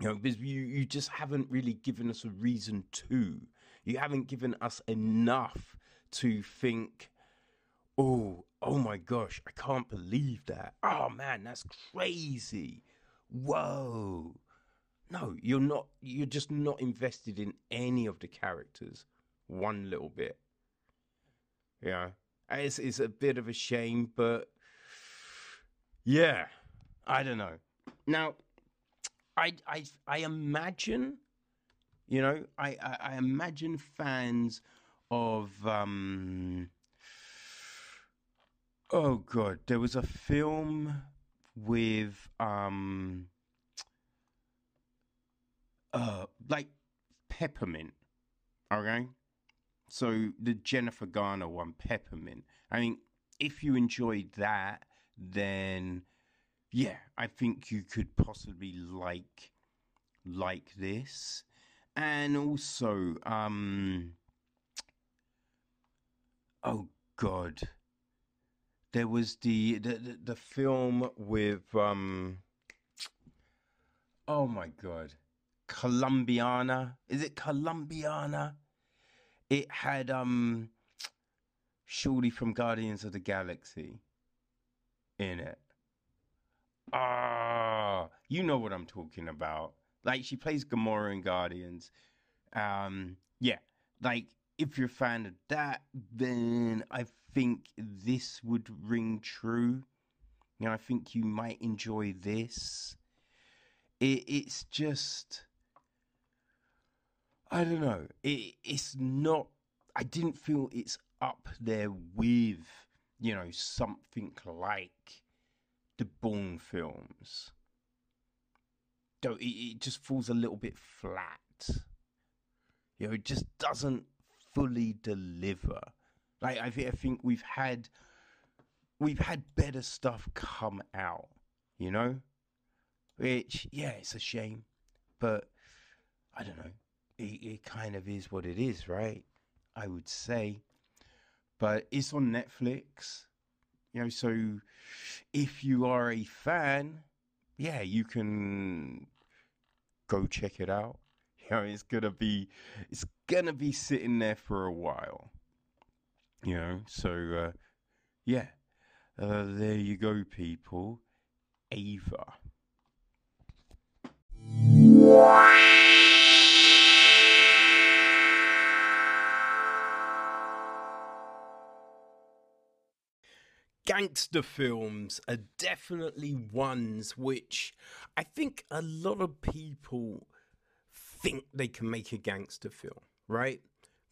[SPEAKER 2] You know, because you, you just haven't really given us a reason to. You haven't given us enough to think, oh, oh my gosh, I can't believe that. Oh man, that's crazy. Whoa. No, you're not, you're just not invested in any of the characters one little bit. Yeah. It's, it's a bit of a shame, but yeah, I don't know. Now, I, I, I imagine, you know, I, I, I imagine fans of, um, oh god, there was a film with, um, uh, like peppermint. Okay, so the Jennifer Garner one, peppermint. I mean, if you enjoyed that, then yeah, I think you could possibly like like this, and also, um, oh god, there was the the the, film with um, oh my god, Colombiana. Is it Colombiana? It had um, Shorty from Guardians of the Galaxy in it. Ah, you know what I'm talking about. Like she plays Gamora in Guardians. Um, yeah, like if you're a fan of that, then I think this would ring true. You know, I think you might enjoy this. It, it's just, I don't know. It, it's not. I didn't feel it's up there with, you know, something like the Bourne films. Though it, it just falls a little bit flat. You know, it just doesn't fully deliver. Like I think I think we've had we've had better stuff come out, you know? Which yeah, it's a shame. But I don't know. It, it kind of is what it is, right? I would say. But it's on Netflix. You know, so if you are a fan, yeah, you can go check it out. (laughs) You know, it's gonna be it's gonna be sitting there for a while. You know, so uh, yeah, uh, there you go, people. Ava. gangster films are definitely ones which I think a lot of people think they can make a gangster film, right?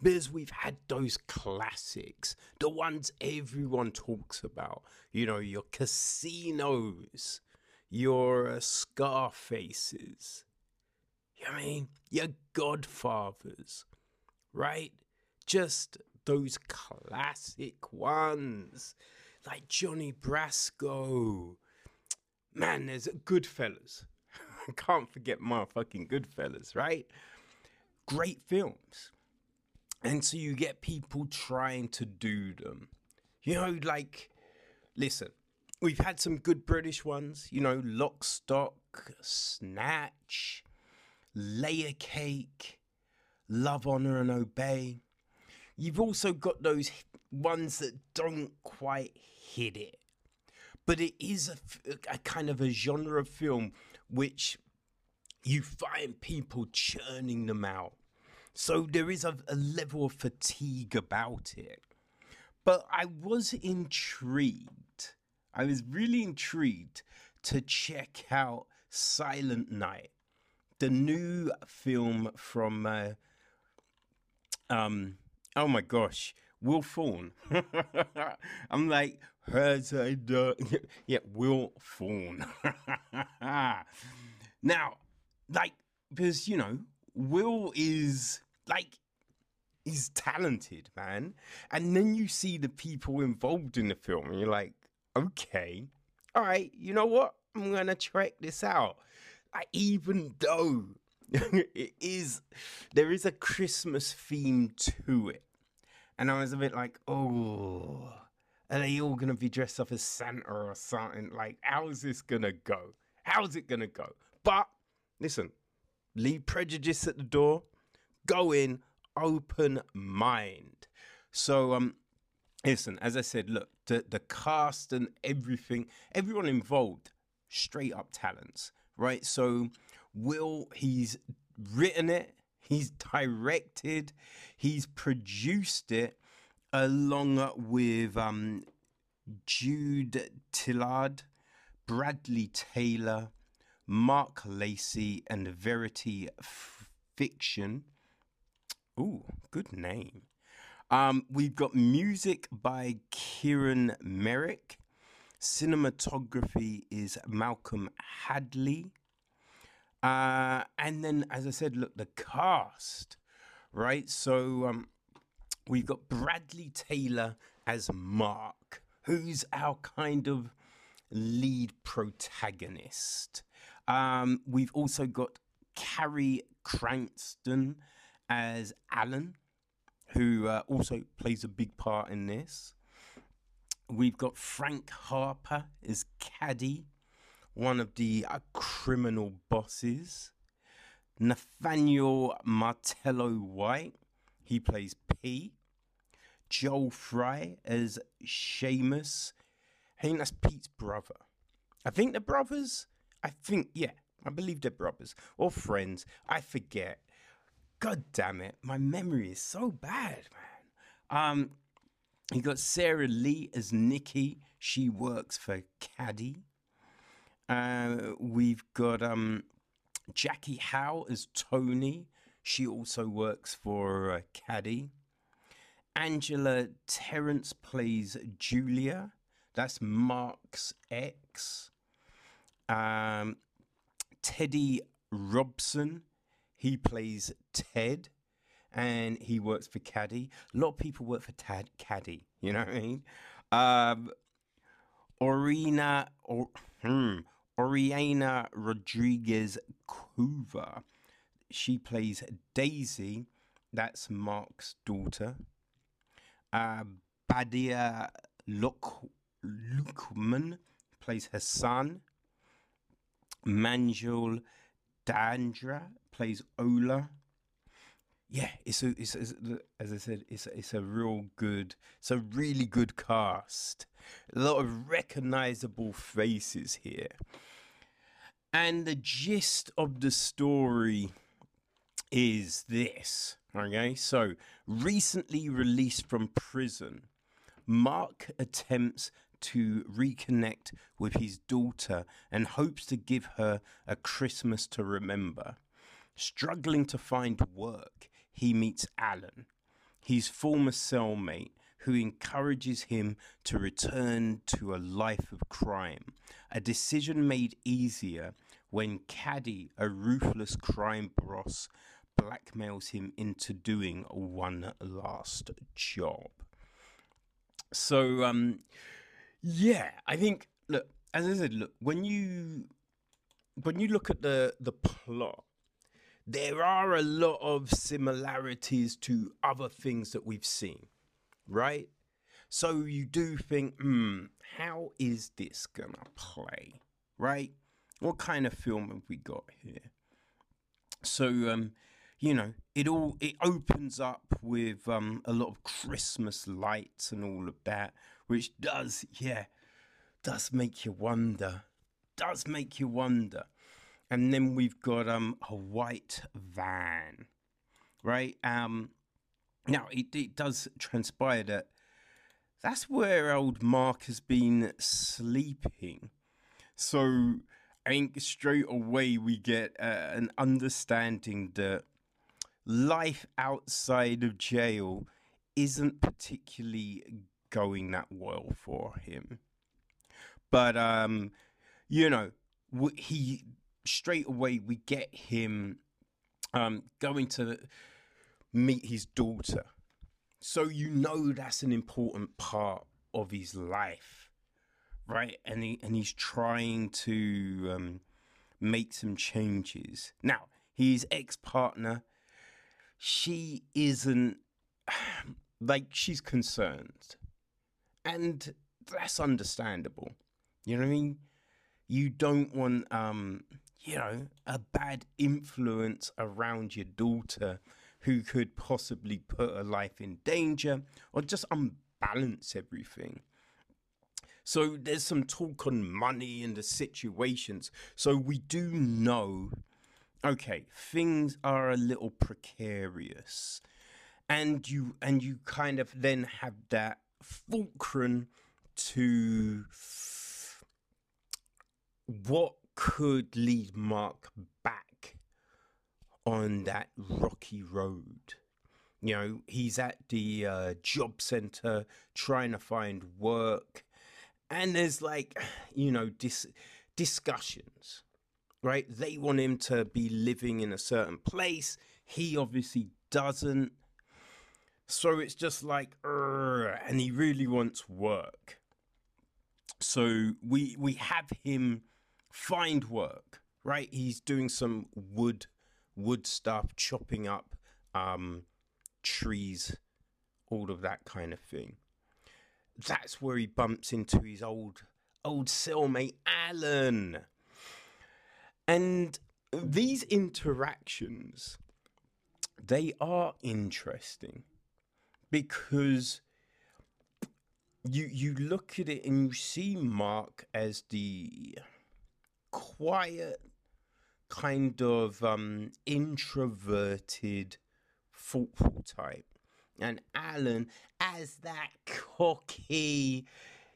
[SPEAKER 2] Because we've had those classics, the ones everyone talks about. You know, your casinos, your uh, Scarfaces, you know I mean? Your Godfathers, right? Just those classic ones like Johnny Brasco. Man, there's Goodfellas. (laughs) I can't forget motherfucking Goodfellas, right? Great films. And so you get people trying to do them. You know, like, listen, we've had some good British ones, you know, Lock, Stock, Snatch, Layer Cake, Love, Honor, and Obey. You've also got those ones that don't quite hit it. But it is a, a kind of a genre of film which you find people churning them out. So there is a, a level of fatigue about it. But I was intrigued. I was really intrigued to check out Silent Night, the new film from, uh, um, oh my gosh, Will Fawn. (laughs) I'm like, I (laughs) yeah, Will Fawn. (laughs) now, like, because, you know, Will is like, he's talented, man. And then you see the people involved in the film, and you're like, okay, all right, you know what? I'm gonna check this out. Like, even though (laughs) it is, there is a Christmas theme to it. And I was a bit like, oh, are they all gonna be dressed up as Santa or something? Like, how's this gonna go? How's it gonna go? But listen, leave prejudice at the door, go in, open mind. So, um, listen, as I said, look, the, the cast and everything, everyone involved, straight up talents, right? So, Will, he's written it, he's directed, he's produced it along with um, Jude Tillard, Bradley Taylor, Mark Lacey, and Verity Fiction. Ooh, good name. Um, we've got music by Kieran Merrick. Cinematography is Malcolm Hadley. Uh, and then, as I said, look, the cast, right? So um, we've got Bradley Taylor as Mark, who's our kind of lead protagonist. Um, we've also got Cary Crankson as Alan, who uh, also plays a big part in this. We've got Frank Harper as Caddy one of the uh, criminal bosses. Nathaniel Martello White, he plays P. Joel Fry as Seamus. I think that's Pete's brother. I think they're brothers. I think, yeah, I believe they're brothers or friends. I forget. God damn it, my memory is so bad, man. Um, you got Sarah Lee as Nikki. She works for Caddy. Uh, we've got um, Jackie Howe as Tony. She also works for uh, Caddy. Angela Terrence plays Julia. That's Mark's ex. Um, Teddy Robson, he plays Ted, and he works for Caddy. A lot of people work for Tad Caddy. You know what I mean? Um, Orina or hmm, Oriana Rodriguez Cuva. She plays Daisy. That's Mark's daughter. Uh, Badia Luk- Lukman plays her son. Manjul Dandra plays Ola. Yeah, it's a, it's, it's as I said, it's it's a real good, it's a really good cast. A lot of recognizable faces here. And the gist of the story is this. Okay, so recently released from prison, Mark attempts to reconnect with his daughter and hopes to give her a Christmas to remember. Struggling to find work, he meets Alan, his former cellmate, who encourages him to return to a life of crime, a decision made easier when Caddy, a ruthless crime boss, blackmails him into doing one last job. So, um, yeah, I think look, as I said, look when you when you look at the the plot, there are a lot of similarities to other things that we've seen, right? So you do think, hmm, how is this gonna play, right? What kind of film have we got here? So, um, you know, it all it opens up with um, a lot of Christmas lights and all of that, which does, yeah, does make you wonder, does make you wonder. And then we've got um a white van, right? Um, now it, it does transpire that that's where old Mark has been sleeping. So I think straight away we get uh, an understanding that life outside of jail isn't particularly going that well for him. But um, you know, he straight away we get him um going to meet his daughter. So you know that's an important part of his life, right? And he and he's trying to um, make some changes. Now his ex partner she isn't (sighs) like she's concerned. And that's understandable. You know what I mean? You don't want um, you know, a bad influence around your daughter who could possibly put her life in danger or just unbalance everything. So there's some talk on money and the situations. So we do know okay, things are a little precarious. And you and you kind of then have that fulcrum to what could lead Mark back on that rocky road. You know, he's at the uh, job center trying to find work, and there's like, you know, dis- discussions right? They want him to be living in a certain place. He obviously doesn't. So it's just like, and he really wants work. So we we have him find work, right? He's doing some wood wood stuff, chopping up um, trees, all of that kind of thing. That's where he bumps into his old old cellmate Alan. And these interactions, they are interesting because you you look at it and you see Mark as the quiet, kind of um, introverted, thoughtful type, and Alan as that cocky.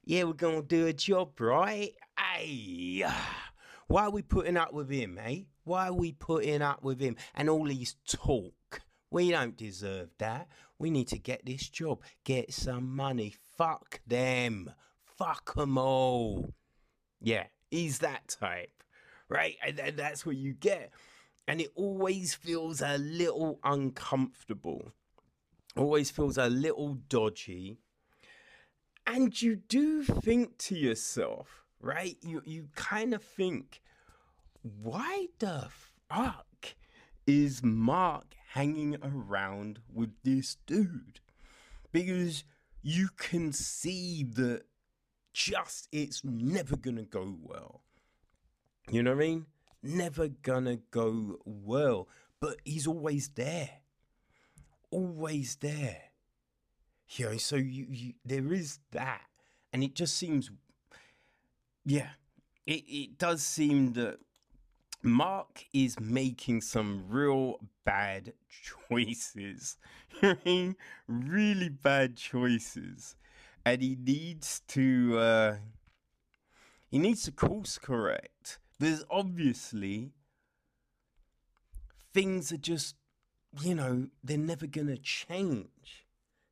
[SPEAKER 2] Yeah, we're gonna do a job, right? Hey. Why are we putting up with him, eh? Why are we putting up with him and all his talk? We don't deserve that. We need to get this job, get some money. Fuck them. Fuck them all. Yeah, he's that type, right? And that's what you get. And it always feels a little uncomfortable, always feels a little dodgy. And you do think to yourself, right? You you kind of think, why the fuck is Mark hanging around with this dude? Because you can see that just it's never gonna go well. You know what I mean? Never gonna go well. But he's always there. Always there. You know, so you, you there is that. And it just seems yeah, it, it does seem that Mark is making some real bad choices. (laughs) Really bad choices. And he needs to uh he needs to course correct. There's obviously things are just you know, they're never gonna change.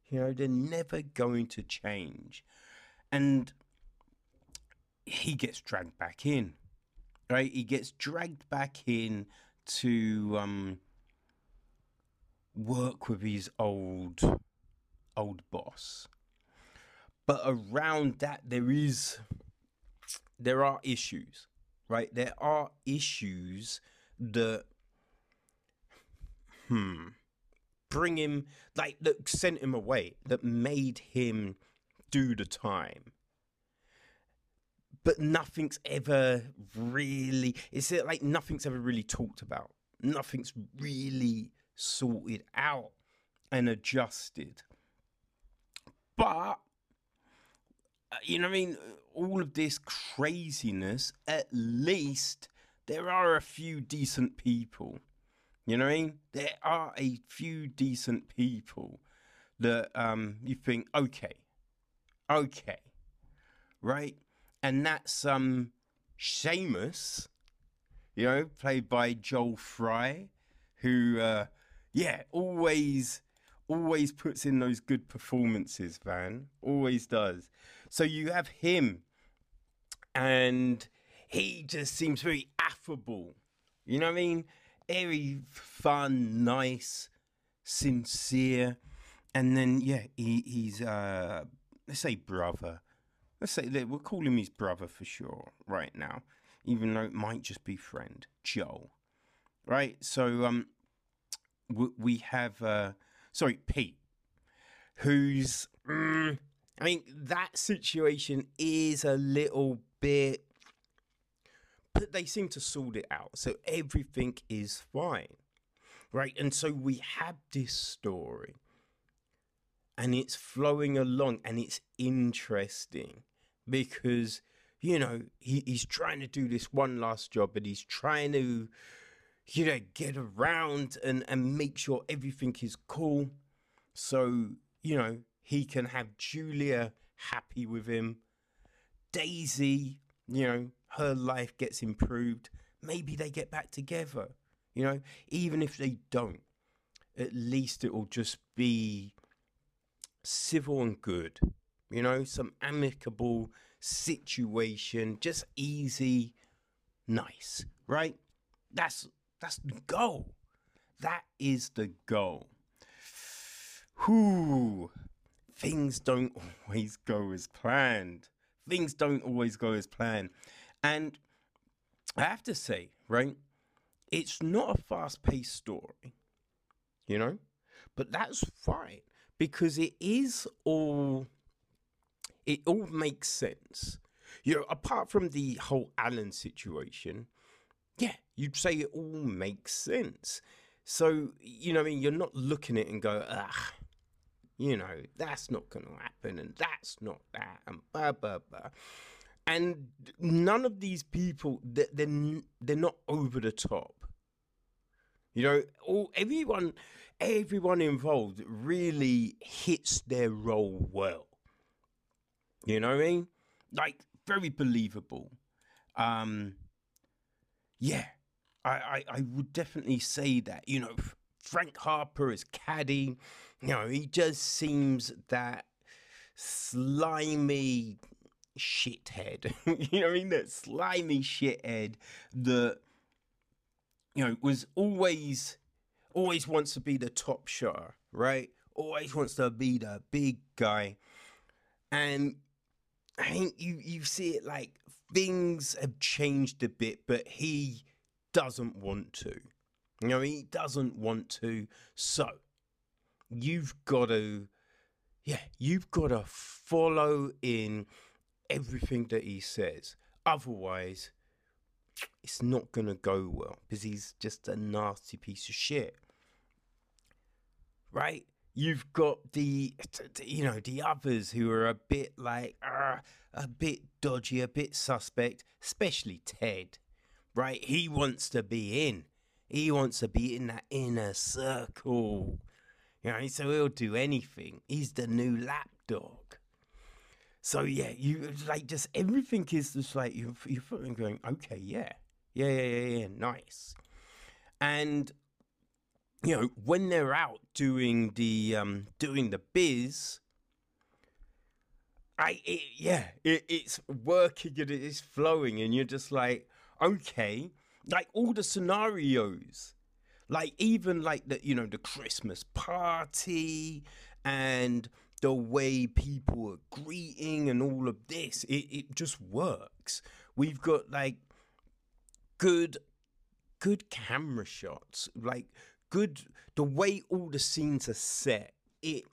[SPEAKER 2] You know, they're never going to change. And he gets dragged back in, right? He gets dragged back in to um, work with his old old boss. But around that, there is there are issues, right? There are issues that hmm, bring him like that sent him away, that made him do the time. But nothing's ever really it's it like nothing's ever really talked about. Nothing's really sorted out and adjusted. But uh, you know what I mean? All of this craziness, at least there are a few decent people. You know what I mean? There are a few decent people that um, you think, okay, okay, right? And that's um, Seamus, you know, played by Joel Fry, who, uh, yeah, always, always puts in those good performances, Van. Always does. So you have him, and he just seems very affable. You know what I mean? Very fun, nice, sincere. And then, yeah, he, he's, uh, let's say, brother. Let's say that we'll call him his brother for sure right now, even though it might just be friend, Joel. Right? So, um, we have, uh, sorry, Pete, who's, mm, I mean, that situation is a little bit, but they seem to sort it out. So everything is fine. Right. And so we have this story and it's flowing along and it's interesting because, you know, he, he's trying to do this one last job, but he's trying to, you know, get around and, and make sure everything is cool. So, you know, he can have Julia happy with him. Daisy, you know, her life gets improved. Maybe they get back together. You know, even if they don't, at least it will just be civil and good. You know, some amicable situation, just easy, nice, right? That's that's the goal. That is the goal. Whew things don't always go as planned. Things don't always go as planned. And I have to say, right, it's not a fast paced story, you know, but that's fine because it is all, it all makes sense. You know, apart from the whole Alan situation, yeah, you'd say it all makes sense. So, you know, I mean, you're not looking at it and go, ah, you know, that's not going to happen, and that's not that, and blah blah blah. And none of these people, they're they're not over the top. You know, all everyone, everyone involved really hits their role well. You know what I mean? Like very believable. Um, yeah, I, I, I would definitely say that. You know, Frank Harper as Caddy, you know, he just seems that slimy shithead. (laughs) you know what I mean? That slimy shithead that, you know, was always, always wants to be the top shot, right? Always wants to be the big guy. And I think you, you see it like things have changed a bit, but he doesn't want to. You know, he doesn't want to. So you've got to, yeah, you've got to follow in everything that he says. Otherwise, it's not going to go well because he's just a nasty piece of shit. Right? You've got the, you know, the others who are a bit like, uh, a bit dodgy, a bit suspect, especially Ted. Right? He wants to be in. He wants to be in that inner circle. You know, so he'll do anything. He's the new lapdog. So yeah, you like just everything is just like you're you're going, okay, yeah, yeah, yeah, yeah, yeah, nice. And you know when they're out doing the um doing the biz, I it, yeah, it, it's working and it is flowing, and you're just like, okay, like all the scenarios like even like the you know the christmas party and the way people are greeting and all of this it, it just works. We've got like good good camera shots like good the way all the scenes are set. It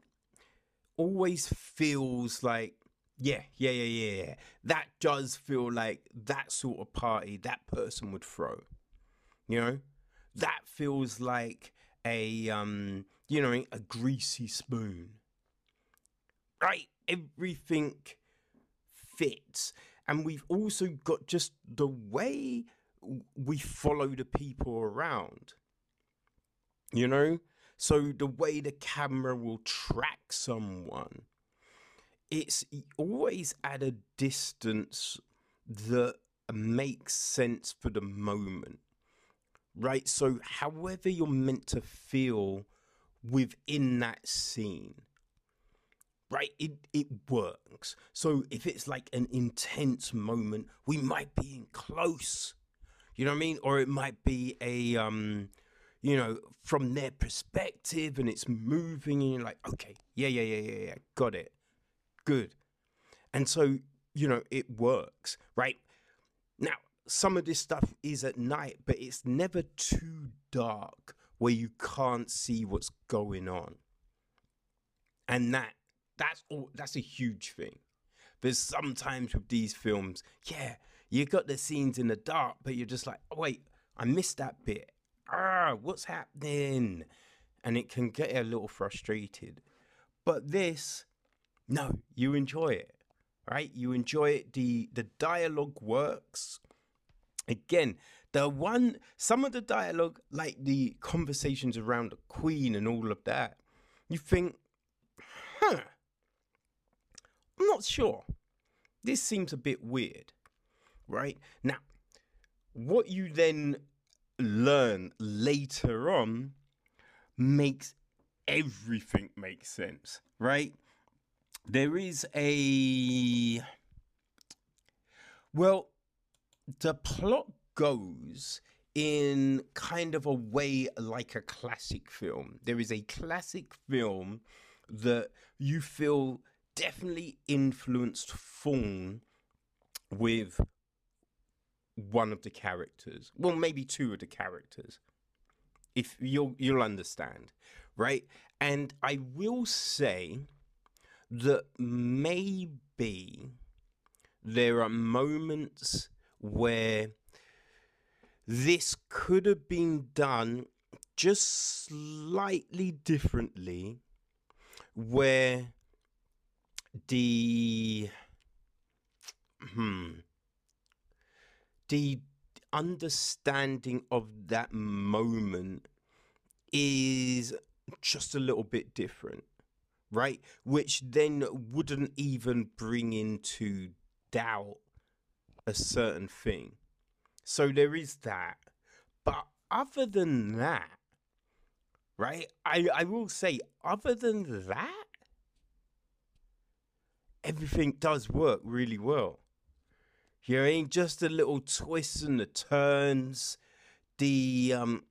[SPEAKER 2] always feels like yeah, yeah, yeah, yeah, yeah. That does feel like that sort of party that person would throw. You know, that feels like a um, you know, a greasy spoon. Right, everything fits, and we've also got just the way we follow the people around. You know, so the way the camera will track someone it's always at a distance that makes sense for the moment, right? So, however you're meant to feel within that scene, right? It it works. So if it's like an intense moment, we might be in close, you know what I mean, or it might be a um, you know, from their perspective, and it's moving, and you're like, okay, yeah, yeah, yeah, yeah, yeah, got it good. And so, you know, it works, right? Now, some of this stuff is at night, but it's never too dark where you can't see what's going on. And that that's all that's a huge thing. But sometimes with these films, yeah, you got the scenes in the dark, but you're just like, oh, wait, I missed that bit. Ah, what's happening? And it can get a little frustrated. But this, no, you enjoy it, right? You enjoy it. The the dialogue works. Again, the one some of the dialogue, like the conversations around the Queen and all of that, you think, huh? I'm not sure. This seems a bit weird, right? Now, what you then learn later on makes everything make sense, right? there is a well the plot goes in kind of a way like a classic film there is a classic film that you feel definitely influenced Thorne with one of the characters well maybe two of the characters if you'll you'll understand right? And i will say that maybe there are moments where this could have been done just slightly differently, where the hmm the understanding of that moment is just a little bit different right? Which then wouldn't even bring into doubt a certain thing. So there is that. But other than that, right? I, I will say, other than that, everything does work really well. You know, ain't just the little twists and the turns, the um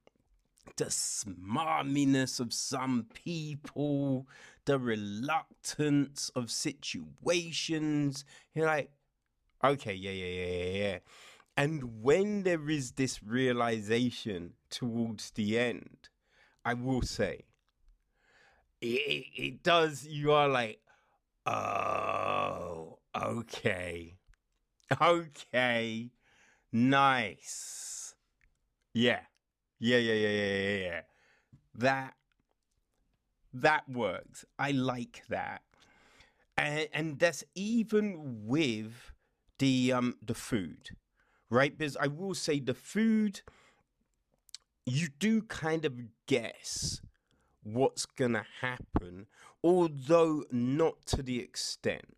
[SPEAKER 2] the smarminess of some people, the reluctance of situations. You're like, okay, yeah, yeah, yeah, yeah, yeah. And when there is this realization towards the end, I will say, it, it does, you are like, oh, okay, (laughs) okay, nice. Yeah, yeah, yeah, yeah, yeah, yeah, yeah. That that works. I like that. And, and that's even with the um the food, right? Because I will say the food, you do kind of guess what's gonna happen, although not to the extent,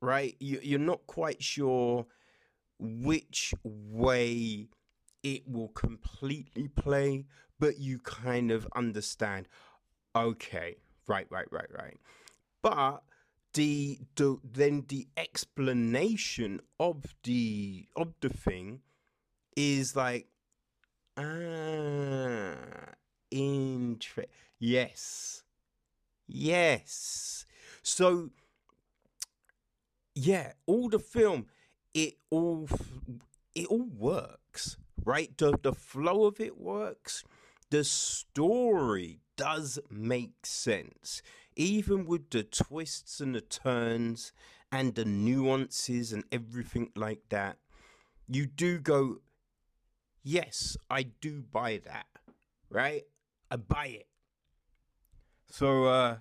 [SPEAKER 2] right? You, you're not quite sure which way it will completely play, but you kind of understand okay, right, right, right, right. But the, the then the explanation of the of the thing is like ah intre yes yes so yeah all the film it all it all works right the the flow of it works the story does make sense, even with the twists and the turns and the nuances and everything like that. You do go, yes, I do buy that, right? I buy it. So, uh,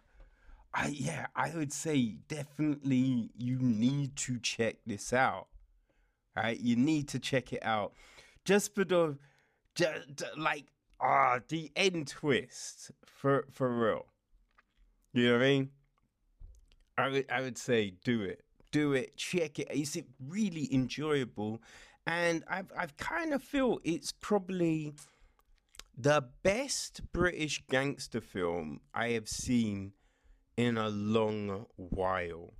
[SPEAKER 2] I yeah, I would say definitely you need to check this out. Right? You need to check it out. Just for the just, like ah the end twist for for real. You know what I mean? I would I would say do it. Do it. Check it. Is it really enjoyable? And I've I've kind of feel it's probably the best British gangster film I have seen in a long while.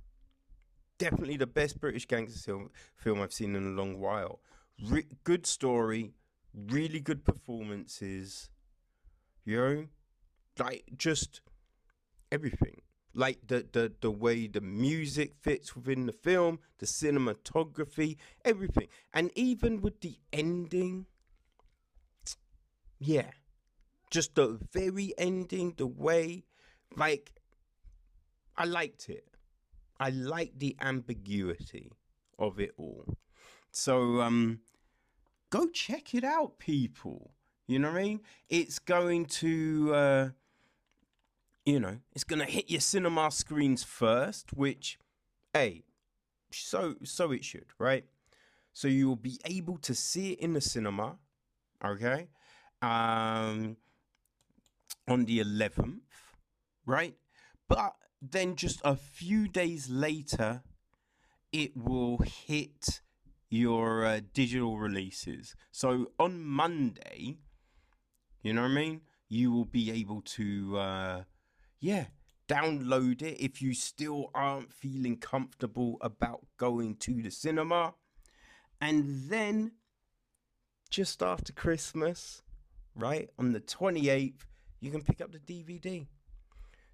[SPEAKER 2] Definitely the best British gangster film I've seen in a long while. Re- good story, really good performances. You know, like just everything. Like the, the the way the music fits within the film, the cinematography, everything, and even with the ending. Yeah, just the very ending, the way, like, I liked it. I liked the ambiguity of it all. So um go check it out, people. You know what I mean? It's going to uh you know, it's gonna hit your cinema screens first, which hey, so so it should, right? So you will be able to see it in the cinema, okay? Um on the 11th, right? But then just a few days later, it will hit your uh, digital releases. So on Monday, you know what I mean? You will be able to, uh, yeah, download it if you still aren't feeling comfortable about going to the cinema. And then just after Christmas, right, on the 28th, you can pick up the DVD.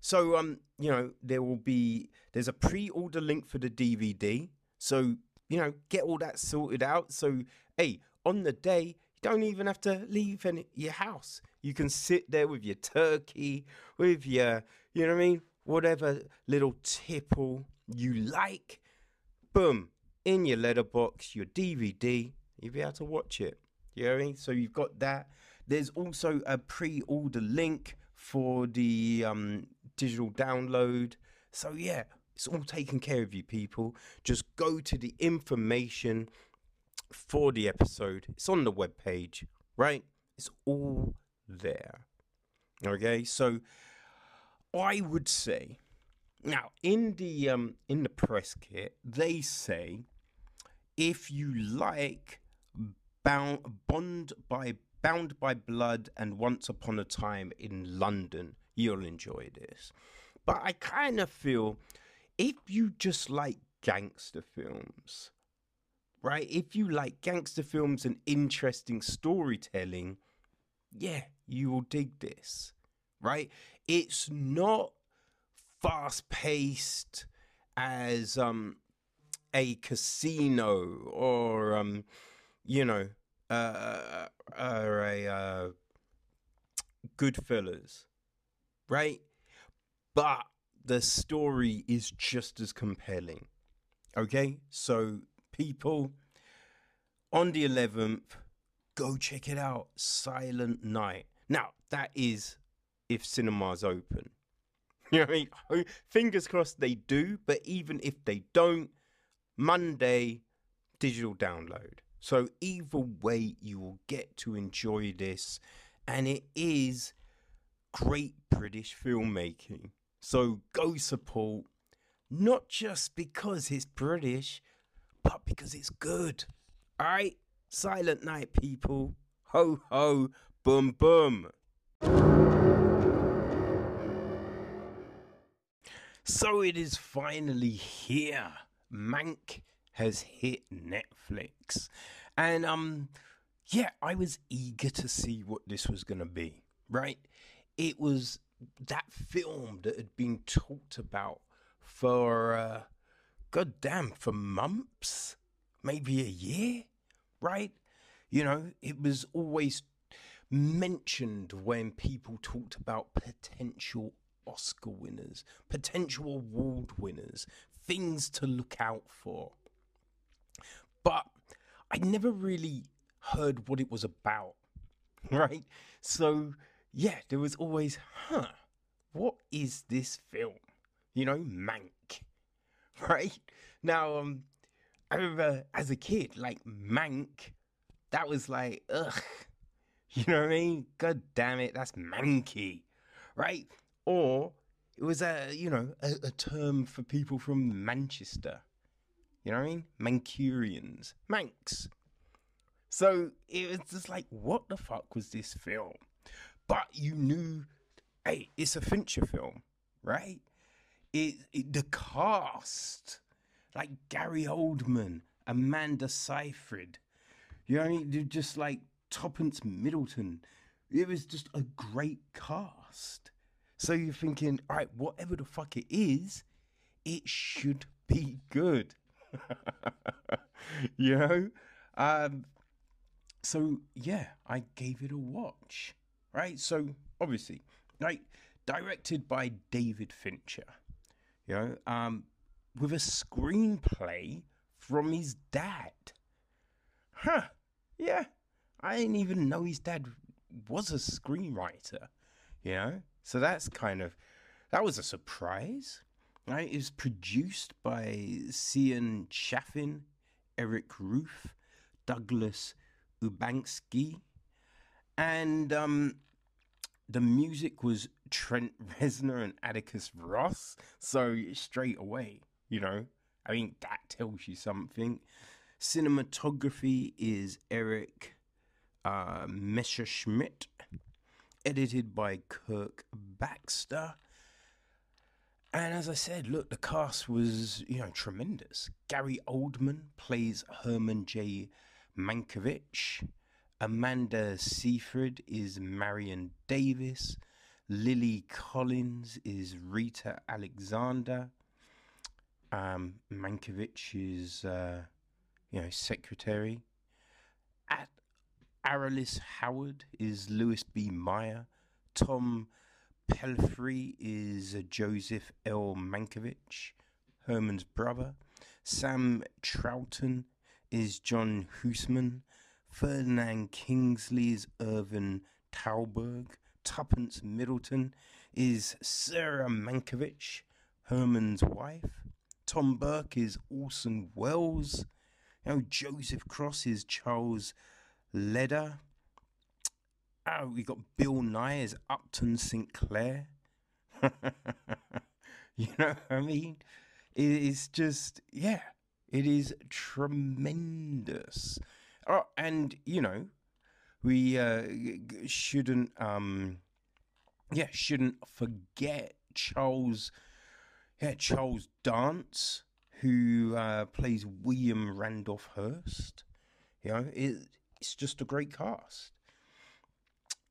[SPEAKER 2] So um, you know, there will be there's a pre-order link for the DVD. So, you know, get all that sorted out. So, hey, on the day, you don't even have to leave any, your house. You can sit there with your turkey, with your, you know what I mean? Whatever little tipple you like. Boom, in your letterbox, your DVD, you'll be able to watch it. You know what I mean? So you've got that. There's also a pre-order link for the um, digital download. So yeah, it's all taken care of you people. Just go to the information for the episode. It's on the web page, right? It's all there. Okay, so I would say now in the um in the press kit they say if you like bound bond by bound by blood and once upon a time in London you'll enjoy this. But I kind of feel if you just like gangster films, right? If you like gangster films and interesting storytelling, yeah, you will dig this, right? It's not fast paced as um a casino or um you know uh, uh a uh Goodfellas right? But the story is just as compelling. Okay? So, people, on the 11th, go check it out. Silent Night. Now, that is if cinemas open. (laughs) You know what I mean? Fingers crossed they do, but even if they don't, Monday, digital download. So, either way, you will get to enjoy this. And it is great British filmmaking. So go support, not just because it's British, but because it's good. All right? Silent Night, people. Ho, ho, boom, boom. So it is finally here. Mank has hit Netflix. And um yeah, I was eager to see what this was going to be, right? It was that film that had been talked about for uh, god damn for months maybe a year right you know it was always mentioned when people talked about potential Oscar winners, potential award winners, things to look out for. But I never really heard what it was about, (laughs) right? So, yeah, there was always, huh, what is this film? You know, Mank, (laughs) right? Now, um, I remember as a kid, like Mank, that was like, ugh, (laughs) you know what I mean? God damn it, that's manky, right? Or it was a, you know, a, a term for people from Manchester. You know what I mean? Mancunians, Manx. So it was just like, what the fuck was this film? But you knew, hey, it's a Fincher film, right? It, it the cast, like Gary Oldman, Amanda Seyfried, you know I mean? Just like Tuppence Middleton. It was just a great cast. So you're thinking, all right, whatever the fuck it is, it should be good. (laughs) you know? Um, so yeah, I gave it a watch. Right? So obviously, right, directed by David Fincher. You know, um, with a screenplay from his dad. Huh. Yeah. I didn't even know his dad was a screenwriter. You know? So that's kind of that was a surprise. Right? It was produced by Ceán Chaffin, Eric Roth, Douglas Urbanski, and um, the music was Trent (laughs) Reznor and Atticus Ross. So straight away, you know, I mean that tells you something. Cinematography is Erik uh, Messerschmidt, edited by Kirk Baxter. And as I said, look, the cast was, you know, tremendous. Gary Oldman plays Herman J. Mankiewicz. Amanda Seyfried is Marion Davies. Lily Collins is Rita Alexander. Um, is, uh, you know, secretary. At Arliss Howard is Louis B. Mayer. Tom Pelphrey is Joseph L. Mankiewicz, Herman's brother. Sam Troughton is John Houseman. Ferdinand Kingsley's Irvin Thalberg. Tuppence Middleton is Sarah Mankiewicz, Herman's wife. Tom Burke is Orson Welles. Know, Joseph Cross is Charles Leder. Oh, we got Bill Nye as Upton Sinclair. (laughs) you know what I mean? It is just, yeah, it is tremendous. Oh, and you know, we uh, shouldn't, um, yeah, shouldn't forget Charles, yeah, Charles Dance, who uh, plays William Randolph Hearst. You know, it, it's just a great cast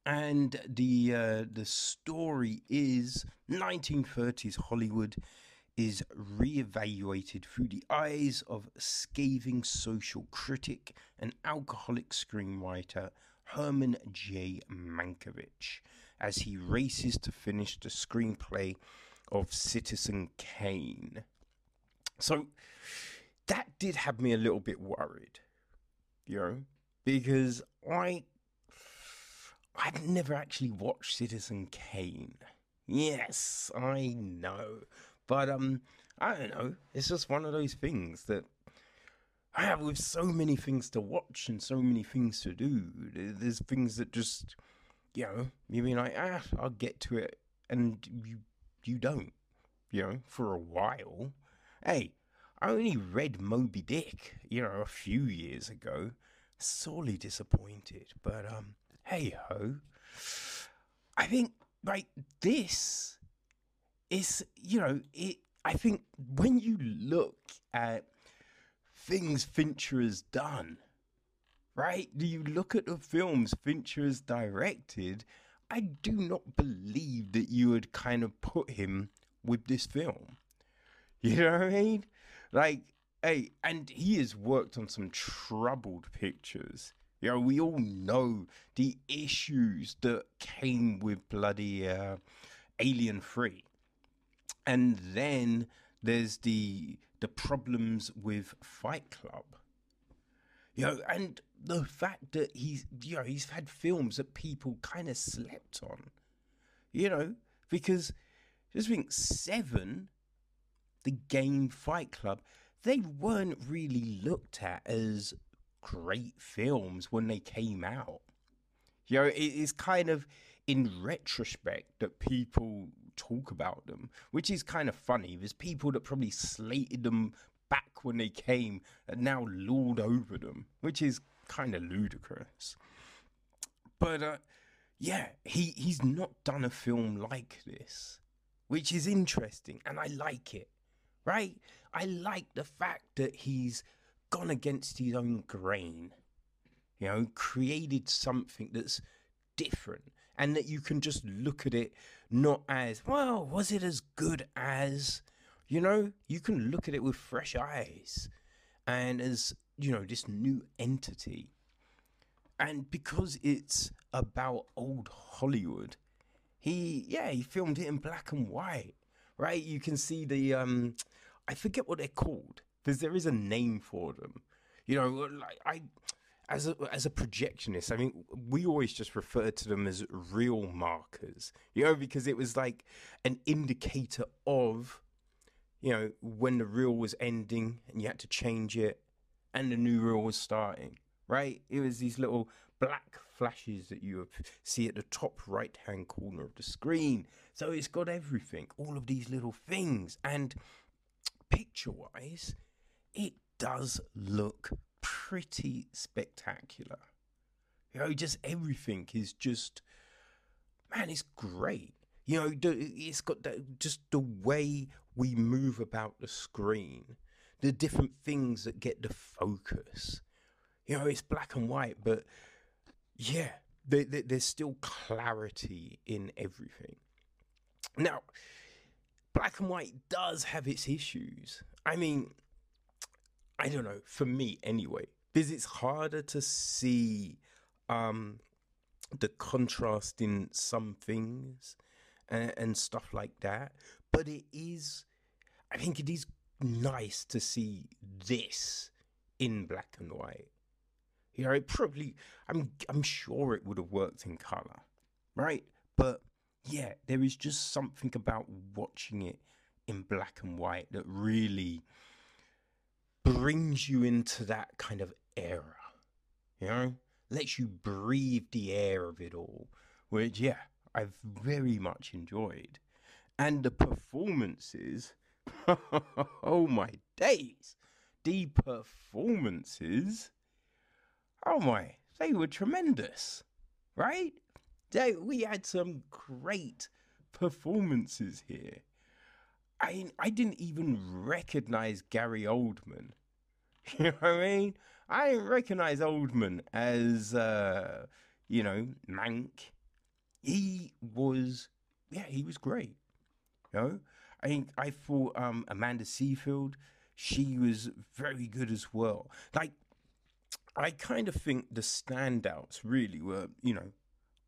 [SPEAKER 2] and the uh, the story is 1930s Hollywood is reevaluated through the eyes of scathing social critic and alcoholic screenwriter Herman J. Mankiewicz as he races to finish the screenplay of Citizen Kane. So that did have me a little bit worried, you know, because I I've never actually watched Citizen Kane. Yes, I know. But um I don't know. It's just one of those things that I have with so many things to watch and so many things to do. There's things that just you know, you mean like, ah, I'll get to it and you you don't, you know, for a while. Hey, I only read Moby Dick, you know, a few years ago. Sorely disappointed, but um hey ho. I think like this is you know it. I think when you look at things Fincher has done, right? Do you look at the films Fincher has directed? I do not believe that you would kind of put him with this film. You know what I mean? Like, hey, and he has worked on some troubled pictures You know, we all know the issues that came with bloody uh, Alien Three, and then there's the the problems with Fight Club. You know, and the fact that he's you know he's had films that people kind of slept on. You know, because just think seven, the game Fight Club, they weren't really looked at as great films when they came out. You know, it is kind of in retrospect that people talk about them, which is kind of funny. There's people that probably slated them back when they came and now lord over them, which is kind of ludicrous. But uh, yeah, he he's not done a film like this, which is interesting, and I like it. Right? I like the fact that he's gone against his own grain. You know, created something that's different and that you can just look at it not as, well, was it as good as, you know, you can look at it with fresh eyes and as, you know, this new entity. And because it's about old Hollywood, he, yeah, he filmed it in black and white, right? You can see the, um, I forget what they're called because there is a name for them. You know, like I, as a as a projectionist, I mean, we always just refer to them as real markers. You know, because it was like an indicator of, you know, when the reel was ending and you had to change it, and the new reel was starting. Right? It was these little black flashes that you see at the top right hand corner of the screen. So it's got everything, all of these little things, and picture wise, it does look pretty spectacular. You know, just everything is just, man, it's great. You know, it's got that, just the way we move about the screen, the different things that get the focus. You know, it's black and white, but yeah, there, there, there's still clarity in everything. Now, black and white does have its issues. I mean, I don't know, for me anyway, because it's harder to see um, the contrast in some things and, and stuff like that. But it is, I think it is nice to see this in black and white. You know, it probably, I'm, I'm sure it would have worked in color, right? But yeah, there is just something about watching it in black and white that really brings you into that kind of era, you know, lets you breathe the air of it all, which, yeah, I've very much enjoyed. And the performances, (laughs) oh my days, the performances, oh my, they were tremendous, right? They, we had some great performances here. I I didn't even recognize Gary Oldman. (laughs) You know what I mean? I didn't recognize Oldman as uh, you know, Mank. He was yeah, he was great. You know? I think I thought um, Amanda Seyfried, she was very good as well. Like I kind of think the standouts really were, you know,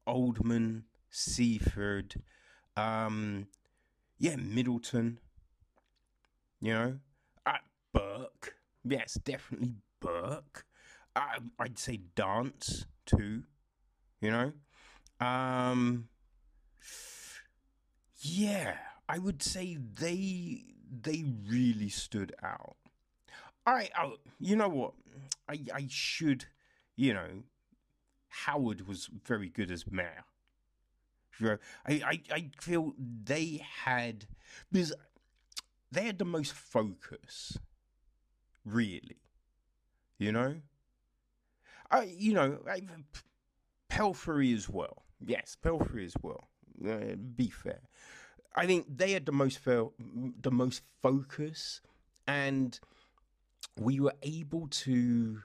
[SPEAKER 2] Oldman, Seyfried, um, yeah, Middleton, you know, uh, Burke. Yes, definitely Burke. Uh, I'd say Dance too. You know, um, yeah, I would say they they really stood out. I, oh, you know what? I I should, you know, Howard was very good as Mayer. I, I, I feel they had because they had the most focus, really. You know, I you know I, Pelphrey as well. Yes, Pelphrey as well. Uh, be fair, I think they had the most fel- the most focus, and we were able to,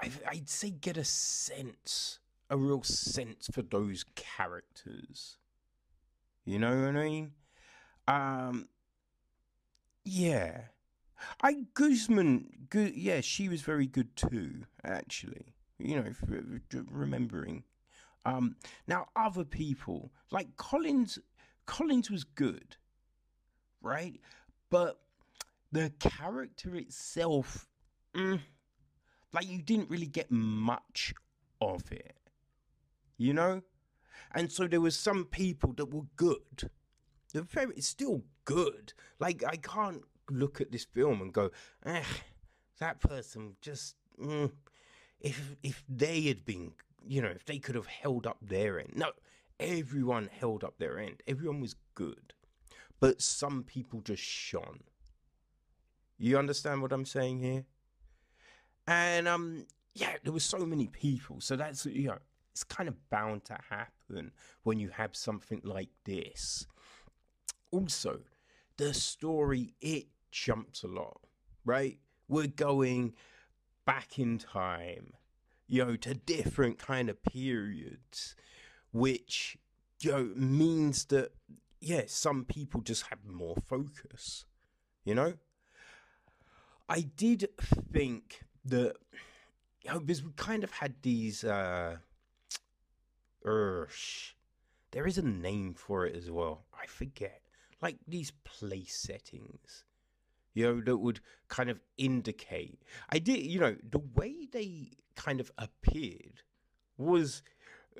[SPEAKER 2] I, I'd say, get a sense, a real sense for those characters. You know what I mean? Um, yeah. I Guzman, good, yeah, she was very good too, actually. You know, if- remembering. Um, now other people like Collins. Collins was good, right? But the character itself, mm, like you didn't really get much of it, you know. And so there was some people that were good. They're very still good. Like I can't look at this film and go, eh, that person just. Mm, if if they had been, you know, if they could have held up their end. No, everyone held up their end. Everyone was good, but some people just shone. You understand what I'm saying here? And um, yeah, there were so many people, so that's you know, it's kind of bound to happen when you have something like this. Also, the story it jumps a lot, right? We're going back in time, you know, to different kind of periods, which you know means that yeah, some people just have more focus, you know. I did think that you know, because we kind of had these uh Ursh. There is a name for it as well. I forget. Like these place settings. You know, that would kind of indicate. I did, you know, the way they kind of appeared was,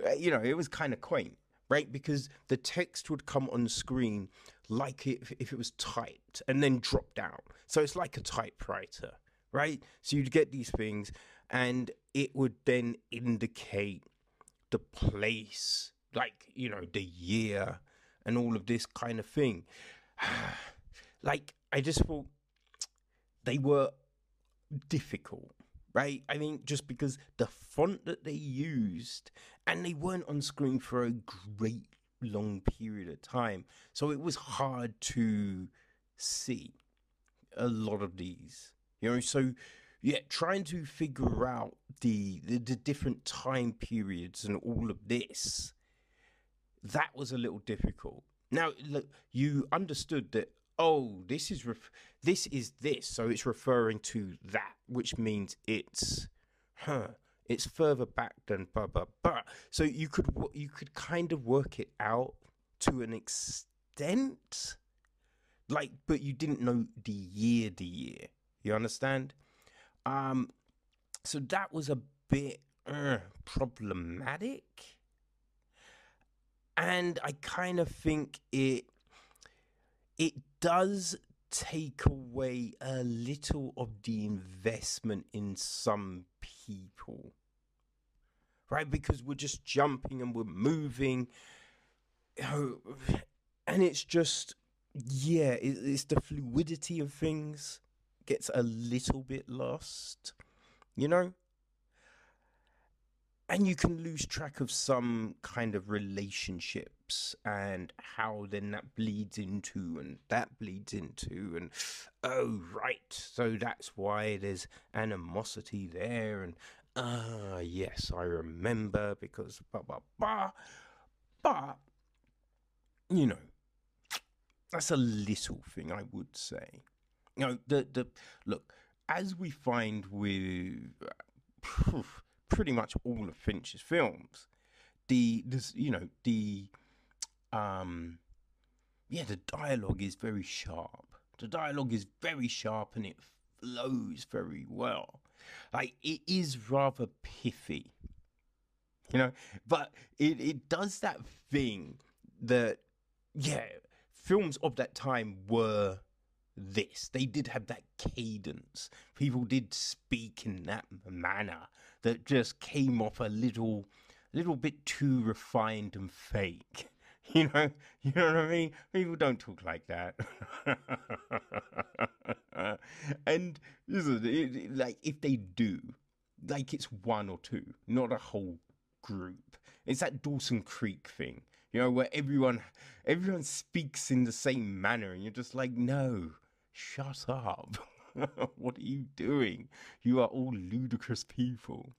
[SPEAKER 2] uh, you know, it was kind of quaint, right? Because the text would come on screen like if, if it was typed and then drop down. So it's like a typewriter, right? So you'd get these things and it would then indicate the place, like, you know, the year and all of this kind of thing. (sighs) like, I just thought they were difficult, right? I think just because the font that they used and they weren't on screen for a great long period of time. So it was hard to see a lot of these. You know, so yeah, trying to figure out the, the the different time periods and all of this, that was a little difficult. Now, look, you understood that. Oh, this is ref- this is this, so it's referring to that, which means it's, huh, it's further back than blah blah blah. So you could you could kind of work it out to an extent, like, but you didn't know the year, the year. You understand? Um, so that was a bit uh, problematic, and I kind of think it it does take away a little of the investment in some people, right? Because we're just jumping and we're moving, you know, and it's just yeah, it, it's the fluidity of things gets a little bit lost, you know? And you can lose track of some kind of relationships and how then that bleeds into and that bleeds into and oh right, so that's why there's animosity there and ah yes, I remember because blah blah blah. But you know, that's a little thing I would say you know the the look as we find with (sighs) uh, pretty much all of Finch's films, the this you know the um yeah the dialogue is very sharp. The dialogue is very sharp and it flows very well. Like it is rather pithy, you know, but it it does that thing that yeah films of that time were this. They did have that cadence. People did speak in that manner that just came off a little, little bit too refined and fake. (laughs) You know, you know what I mean. People don't talk like that. (laughs) and like if they do, like it's one or two, not a whole group. It's that Dawson Creek thing, you know, where everyone everyone speaks in the same manner, and you're just like, no, shut up. (laughs) what are you doing? You are all ludicrous people.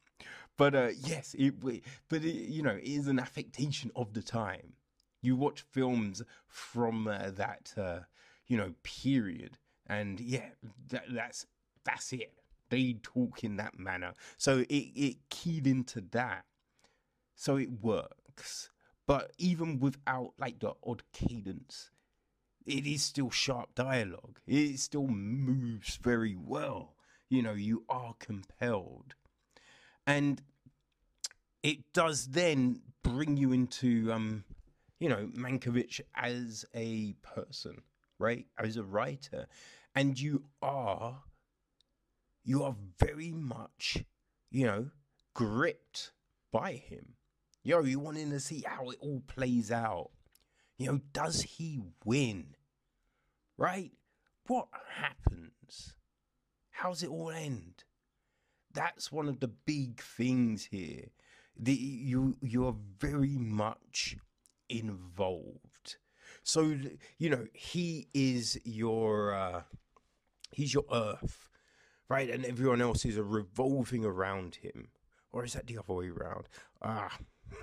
[SPEAKER 2] But uh, yes, it. But it, you know, it is an affectation of the time. You watch films from uh, that, uh, you know, period, and yeah, that, that's that's it. they talk in that manner. So it, it keyed into that. So it works. But even without like the odd cadence, it is still sharp dialogue. It still moves very well. You know, you are compelled. And it does then bring you into um, you know, Mankiewicz as a person, right? As a writer. And you are you are very much, you know, gripped by him. Yo, you wanting to see how it all plays out. You know, does he win? Right? What happens? How's it all end? That's one of the big things here. The, you you are very much involved. So you know he is your uh, he's your earth, right? And everyone else is revolving around him, or is that the other way around? Ah,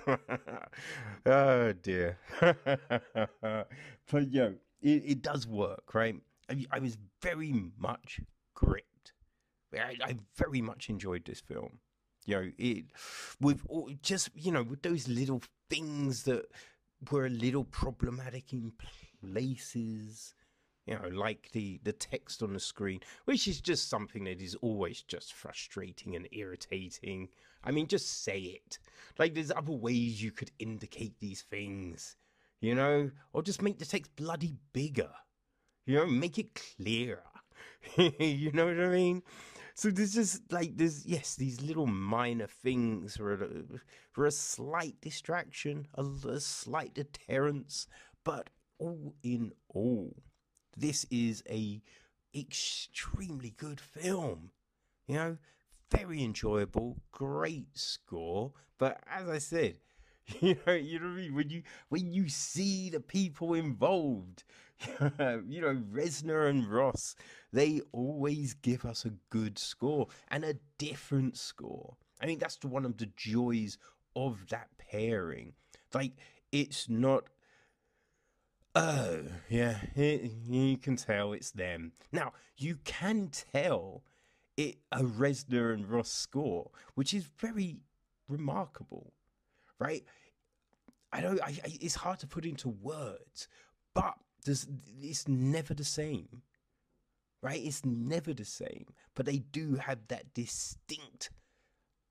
[SPEAKER 2] (laughs) oh dear. (laughs) but yo, it, it does work, right? I, I was very much gripped. I, I very much enjoyed this film. You know, it with all, just you know with those little things that were a little problematic in places you know, like the the text on the screen, which is just something that is always just frustrating and irritating. I mean, just say it. Like there's other ways you could indicate these things, you know, or just make the text bloody bigger. You know, make it clearer. (laughs) you know what I mean? So there's just like there's yes these little minor things for a, for a slight distraction, a, a slight deterrence, but all in all, this is a extremely good film. You know, very enjoyable, great score. But as I said, (laughs) you know, you know what I mean. When you when you see the people involved, (laughs) you know, Reznor and Ross, they always give us a good score and a different score. I think that's one of the joys of that pairing. Like, it's not Oh, yeah, it, you can tell it's them. Now, you can tell it a Reznor and Ross score, which is very remarkable, right? I know I, I, it's hard to put into words, but there's, it's never the same, right? It's never the same, but they do have that distinct,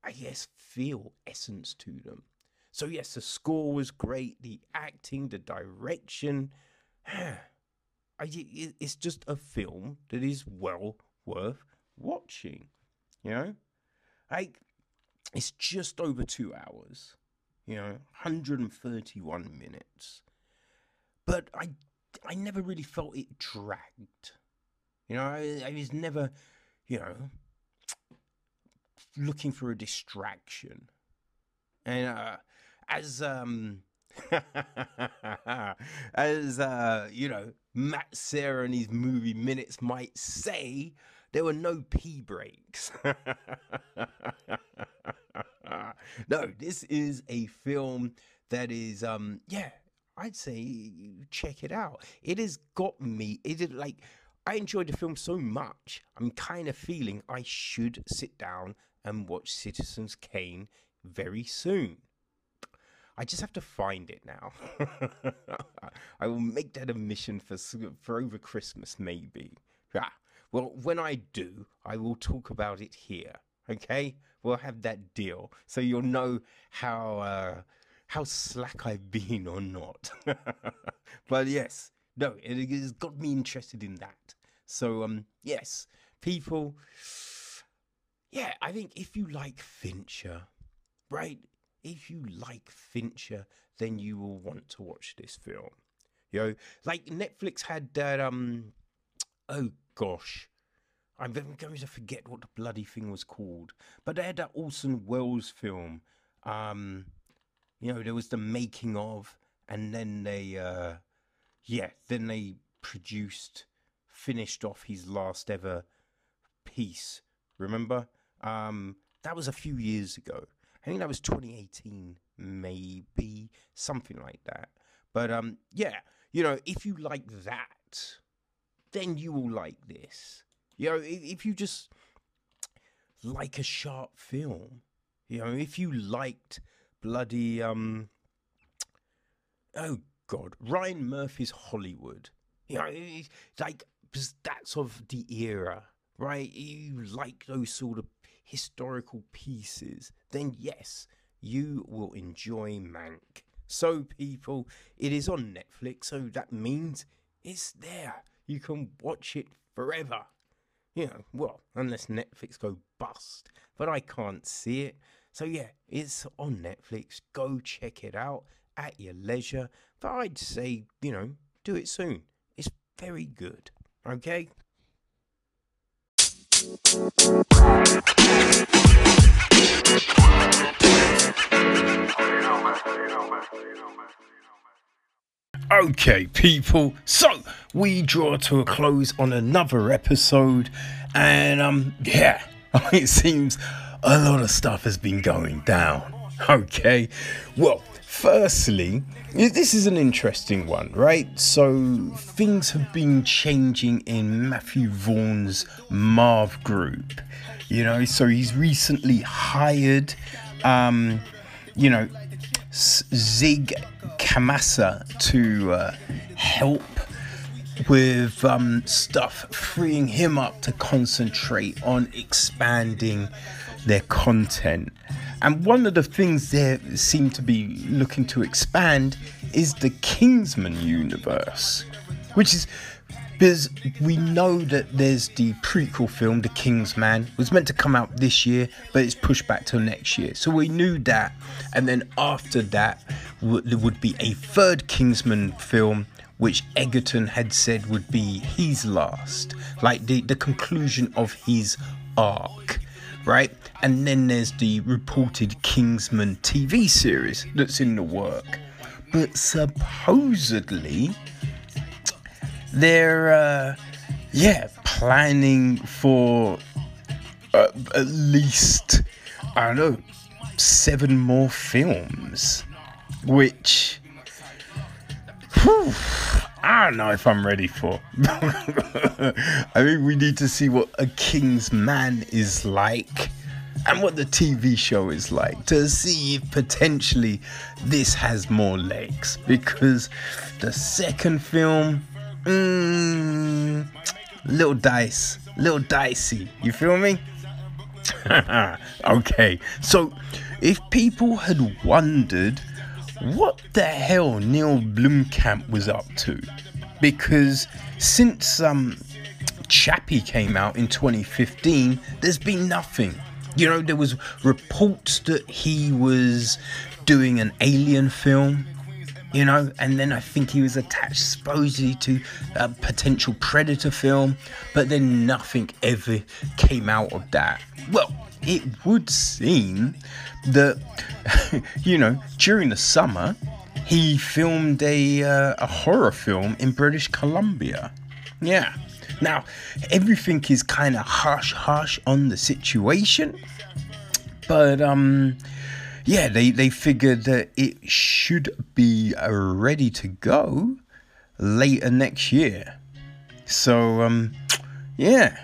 [SPEAKER 2] I guess, feel essence to them. So, yes, the score was great, the acting, the direction. (sighs) it's just a film that is well worth watching, you know? Like, it's just over two hours, you know, 131 minutes. But I, I never really felt it dragged. You know, I, I was never, you know, looking for a distraction. And uh, as um (laughs) as uh you know Matt Sarah and his movie minutes might say, there were no pee breaks. (laughs) no, this is a film that is um yeah, I'd say check it out. It has got me. It is like I enjoyed the film so much. I'm kind of feeling I should sit down and watch Citizens Kane very soon. I just have to find it now. (laughs) I will make that a mission for for over Christmas, maybe. Well, when I do, I will talk about it here. Okay, we'll have that deal, so you'll know how uh, how slack I've been or not. (laughs) but yes, no, it has got me interested in that. So um, yes, people. Yeah, I think if you like Fincher, right? if you like Fincher, then you will want to watch this film. You know, like Netflix had that. Um, oh gosh, I'm going to forget what the bloody thing was called, but they had that Orson Welles film. Um, you know, there was the making of, and then they, uh, yeah, then they produced, finished off his last ever piece. Remember? Um, that was a few years ago. I think that was 2018, maybe something like that. But um, yeah, you know, if you like that, then you will like this. You know, if you just like a sharp film. You know, if you liked bloody um oh god, Ryan Murphy's Hollywood. You know, like that's of the era, right? You like those sort of historical pieces, then yes, you will enjoy Mank. So, people, it is on Netflix, so that means it's there. You can watch it forever. You know, well, unless Netflix go bust, but I can't see it. So, yeah, it's on Netflix. Go check it out at your leisure. But I'd say, you know, do it soon. It's very good. Okay? Okay, people. So we draw to a close on another episode, and um, yeah, (laughs) it seems a lot of stuff has been going down. Okay, well, firstly, this is an interesting one, right? So things have been changing in Matthew Vaughn's Marv Group. You know, so he's recently hired, um, you know, Zig Kamasa to uh, help with um, stuff, freeing him up to concentrate on expanding their content. And one of the things they seem to be looking to expand is the Kingsman universe, which is because we know that there's the prequel film, The King's Kingsman, was meant to come out this year, but it's pushed back till next year. So we knew that, and then after that, there would be a third Kingsman film, which Egerton had said would be his last, like the the conclusion of his arc, right? And then there's the reported Kingsman TV series that's in the work, but supposedly they're uh, yeah planning for uh, at least I don't know seven more films, which whew, I don't know if I'm ready for. (laughs) I think we need to see what a King's Man is like and what the TV show is like to see if potentially this has more legs because the second film mm, little dice, little dicey. You feel me? (laughs) okay, so if people had wondered what the hell Neil Blomkamp was up to, because since um Chappie came out in 2015, there's been nothing. You know, there was reports that he was doing an alien film you know, and then I think he was attached supposedly to a potential Predator film, but then nothing ever came out of that. Well, it would seem that, (laughs) you know, during the summer, he filmed a, uh, a horror film in British Columbia. Yeah. Now, everything is kind of hush hush on the situation, but, um, yeah, they, they figured that it should be ready to go later next year. So, um, yeah,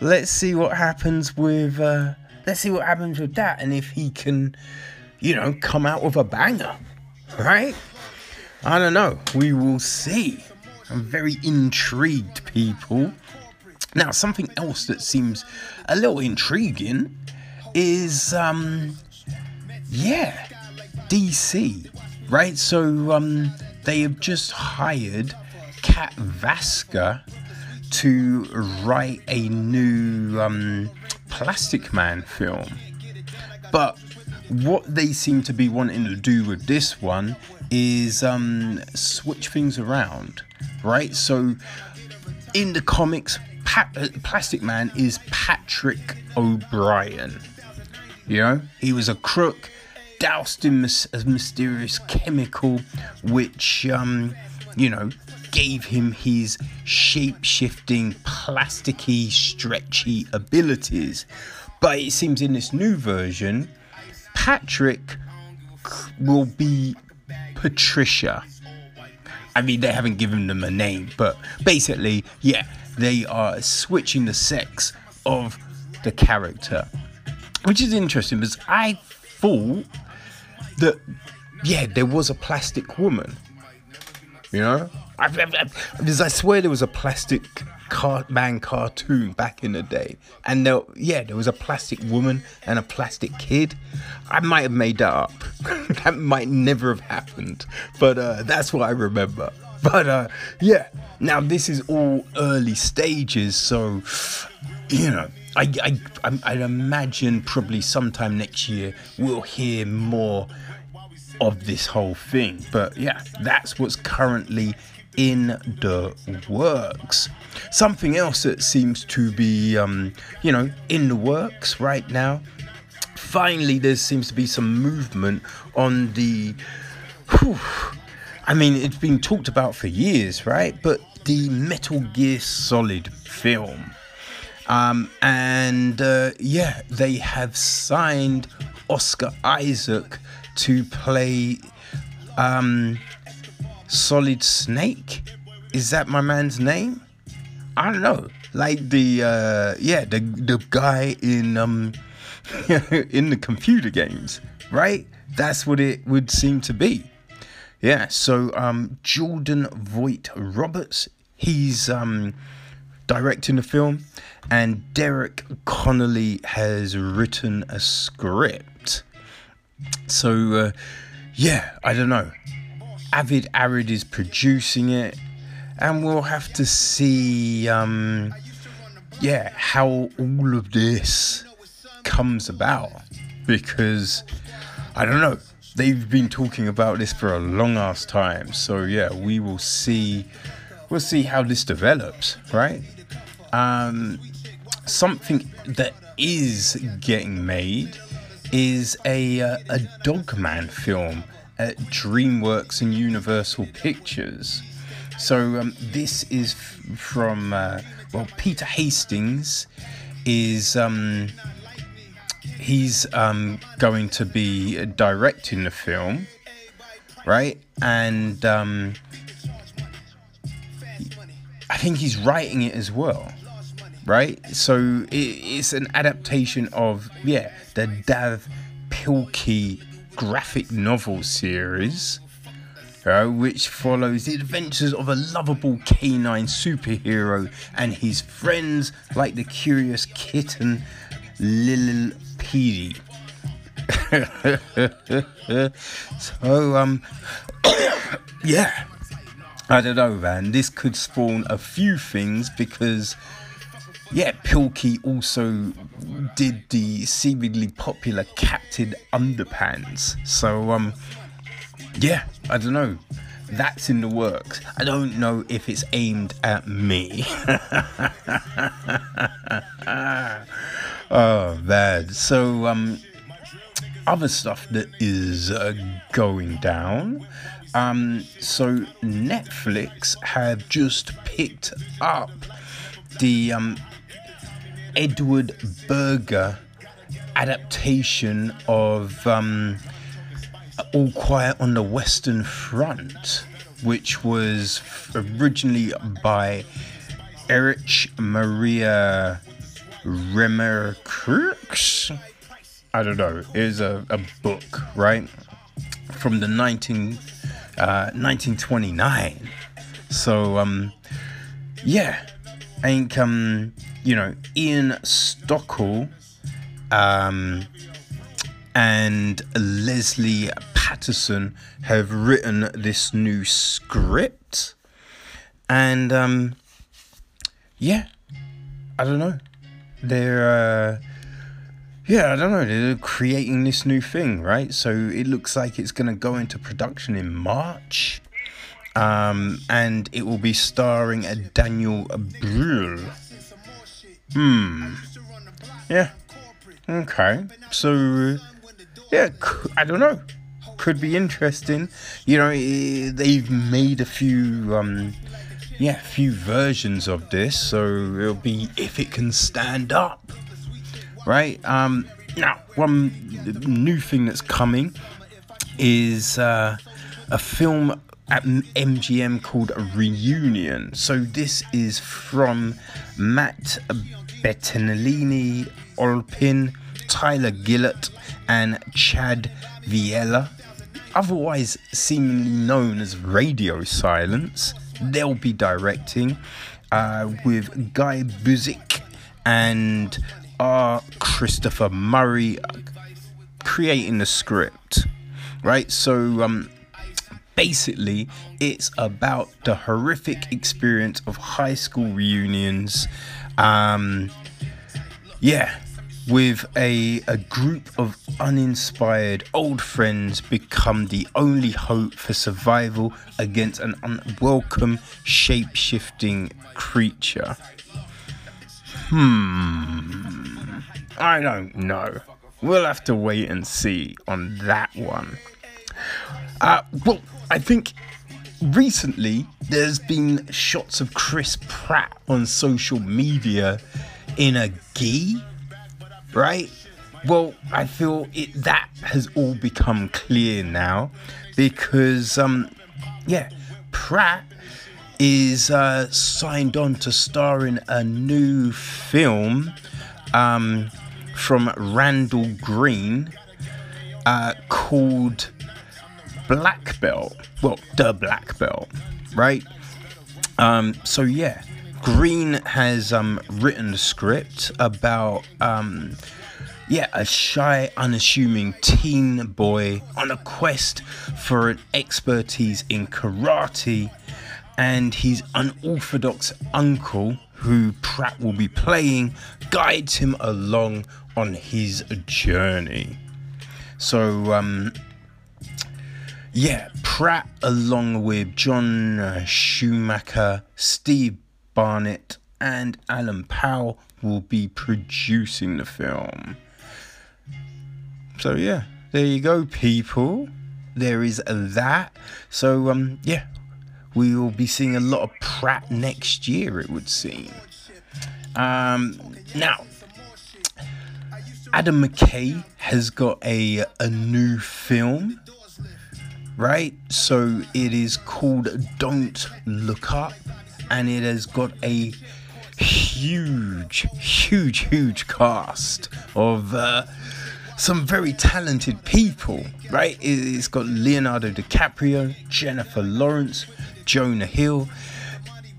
[SPEAKER 2] let's see what happens with, uh, let's see what happens with that and if he can, you know, come out with a banger, right? I don't know. We will see. I'm very intrigued, people. Now, something else that seems a little intriguing is um, yeah, DC, right? So um, they have just hired Kat Vaska to write a new um, Plastic Man film. But what they seem to be wanting to do with this one is um, switch things around, right? So in the comics, pa- uh, Plastic Man is Patrick O'Brian. You know, he was a crook doused in a mysterious chemical which, um, you know, gave him his shape shifting, plasticky, stretchy abilities. But it seems in this new version, Patrick will be Patricia. I mean, they haven't given them a name, but basically, yeah, they are switching the sex of the character, which is interesting because I thought that yeah, there was a plastic woman. You know, I, I, I, I swear there was a plastic man cartoon back in the day, and there, yeah, there was a plastic woman and a plastic kid. I might have made that up. (laughs) that might never have happened, but uh, that's what I remember. But uh, yeah, now this is all early stages, so you know, I, I, I, I imagine probably sometime next year we'll hear more of this whole thing. But yeah, that's what's currently in the works. Something else that seems to be, um, you know, in the works right now. Finally, there seems to be some movement on the. Whew, I mean, it's been talked about for years, right? But the Metal Gear Solid film. Um, and uh, yeah, they have signed Oscar Isaac to play um, Solid Snake. Is that my man's name? I don't know. Like the uh, yeah, the the guy in um (laughs) in the computer games, right? That's what it would seem to be. Yeah, so um Jordan Vogt Roberts, he's um directing the film, and Derek Connolly has written a script. So, uh, yeah, I don't know. Avi Arad is producing it, and we'll have to see, um, yeah, how all of this comes about. Because, I don't know, they've been talking about this for a long ass time. So, yeah, we will see. We'll see how this develops, right? Um, something that is getting made is a uh, a Dogman film at DreamWorks and Universal Pictures. So um, this is f- from uh, well Peter Hastings is um, he's um, going to be directing the film, right? And um, I think he's writing it as well right? So it, it's an adaptation of yeah the Dav Pilkey graphic novel series. Uh, which follows the adventures of a lovable canine superhero and his friends, like the curious kitten Lil Petey. (laughs) so, um, (coughs) yeah, I don't know, man. This could spawn a few things because yeah, Pilkey also did the seemingly popular Captain Underpants. So, um, yeah, I don't know. That's in the works. I don't know if it's aimed at me. (laughs) oh man. So, um, other stuff that is uh, going down. Um, so Netflix have just picked up the um, Edward Berger adaptation of um, All Quiet on the Western Front, which was originally by Erich Maria Remarque. I don't know. It is a, a book, right? From the 19, uh, 1929. So, um, yeah. I think, um, you know, Ian Stokell um, and Lesley Paterson have written this new script. And um, yeah, I don't know. They're, uh, yeah, I don't know. They're creating this new thing, right? So it looks like it's going to go into production in March. Um, and it will be starring a Daniel Bruhl. Hmm. Yeah. Okay. So, yeah, I don't know. Could be interesting. You know, they've made a few, um, yeah, few versions of this, so it'll be if it can stand up, right? Um, now, one new thing that's coming is uh, a film at MGM called Reunion. So this is from Matt Bettinelli, Olpin, Tyler Gillett, and Chad Villella, otherwise seemingly known as Radio Silence. They'll be directing uh, with Guy Busick and R. Christopher Murray creating the script. Right, so um, basically, it's about the horrific experience of high school reunions. Um, yeah, with a, a group of uninspired old friends become the only hope for survival against an unwelcome shape shifting creature. Hmm. I don't know. We'll have to wait and see on that one. Uh, well, I think recently there's been shots of Chris Pratt on social media in a gi, right? Well, I feel it that has all become clear now because um yeah, Pratt is uh, signed on to star in a new film um, from Randall Green uh, called Black Belt. Well, the Black Belt, right? Um, so yeah, Green has um, written the script about um, yeah a shy, unassuming teen boy on a quest for an expertise in karate and his unorthodox uncle, who Pratt will be playing, guides him along on his journey. So, um, yeah, Pratt, along with John uh, Schumacher, Steve Barnett, and Alan Powell, will be producing the film. So, yeah, there you go, people. There is that. So, um, yeah, we will be seeing a lot of Pratt next year, it would seem. Um, now, Adam McKay has got a, a new film, right? So it is called Don't Look Up, and it has got a huge, huge, huge cast of uh, some very talented people, right? It's got Leonardo DiCaprio, Jennifer Lawrence, Jonah Hill,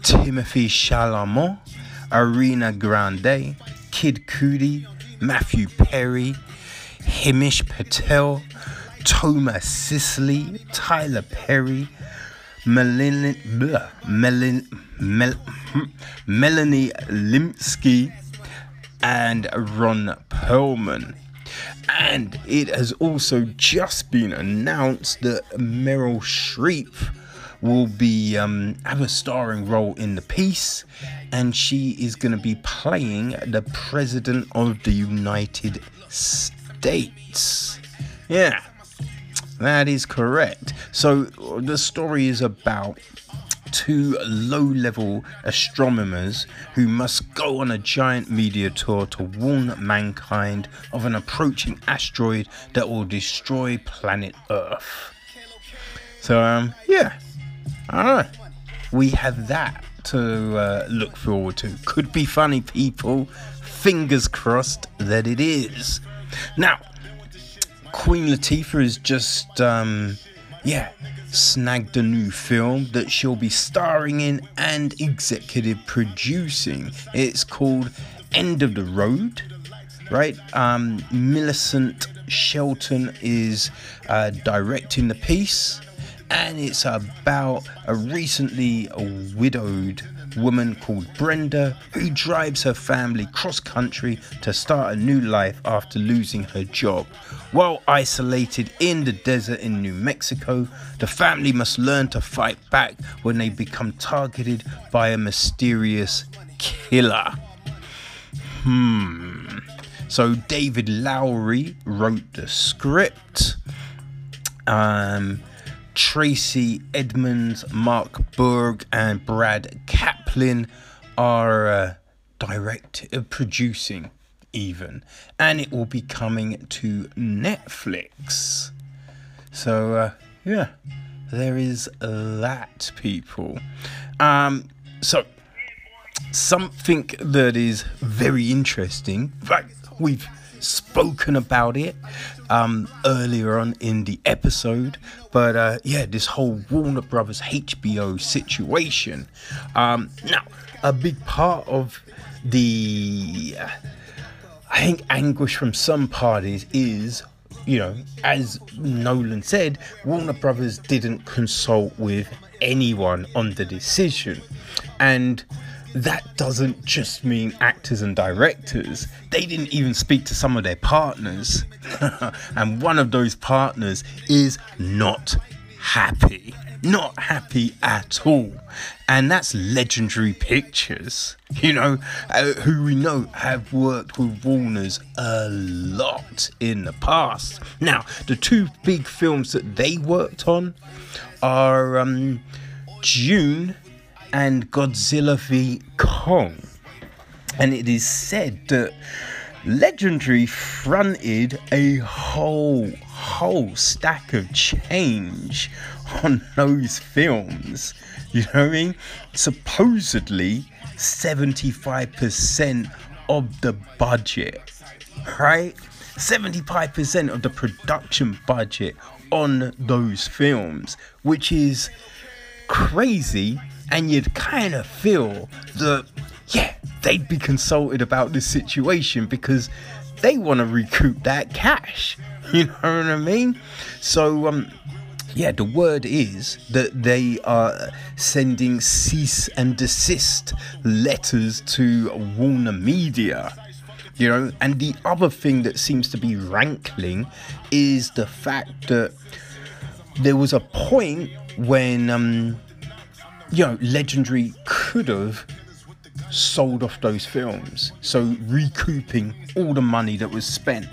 [SPEAKER 2] Timothée Chalamet, Ariana Grande, Kid Cudi, Matthew Perry, Himesh Patel, Thomas Sisley, Tyler Perry, Melanie, blah, Melanie, Mel, Melanie Lynskey, and Ron Perlman. And it has also just been announced that Meryl Streep will be um, have a starring role in the piece, and she is going to be playing the president of the United States. Yeah, that is correct. So the story is about two low level astronomers who must go on a giant media tour to warn mankind of an approaching asteroid that will destroy planet Earth. So, um, yeah, Alright. we have that to uh, look forward to. Could be funny, people. Fingers crossed that it is. Now, Queen Latifah has just, um, yeah, snagged a new film that she'll be starring in and executive producing. It's called End of the Road, right? Um, Millicent Shelton is uh, directing the piece and it's about a recently widowed woman called Brenda who drives her family cross country to start a new life after losing her job. While isolated in the desert in New Mexico, the family must learn to fight back when they become targeted by a mysterious killer. Hmm. So David Loughery wrote the script. Um, Tracy Edmonds, Mark Berg, and Brad Kaplan are uh, direct uh, producing even, and it will be coming to Netflix. So uh, yeah, there is that, people. Um, so, something that is very interesting, right? We've spoken about it um, earlier on in the episode, but uh, yeah, this whole Warner Brothers HBO situation. Um, now, a big part of the, I think, anguish from some parties is you know, as Nolan said, Warner Brothers didn't consult with anyone on the decision. And that doesn't just mean actors and directors. They didn't even speak to some of their partners. (laughs) and one of those partners is not happy not happy at all. And that's Legendary Pictures, (laughs) you know, uh, who we know have worked with Warner's a lot in the past. Now, the two big films that they worked on are um, Dune and Godzilla v Kong. And it is said that Legendary fronted a whole, whole stack of change on those films. You know what I mean? Supposedly 75% of the budget, right? 75% of the production budget on those films, which is crazy. And you'd kind of feel that, yeah, they'd be consulted about this situation because they want to recoup that cash. (laughs) You know what I mean? So, um, yeah, the word is that they are sending cease and desist letters to Warner Media. You know, and the other thing that seems to be rankling is the fact that there was a point when, um, you know, Legendary could have sold off those films, so recouping all the money that was spent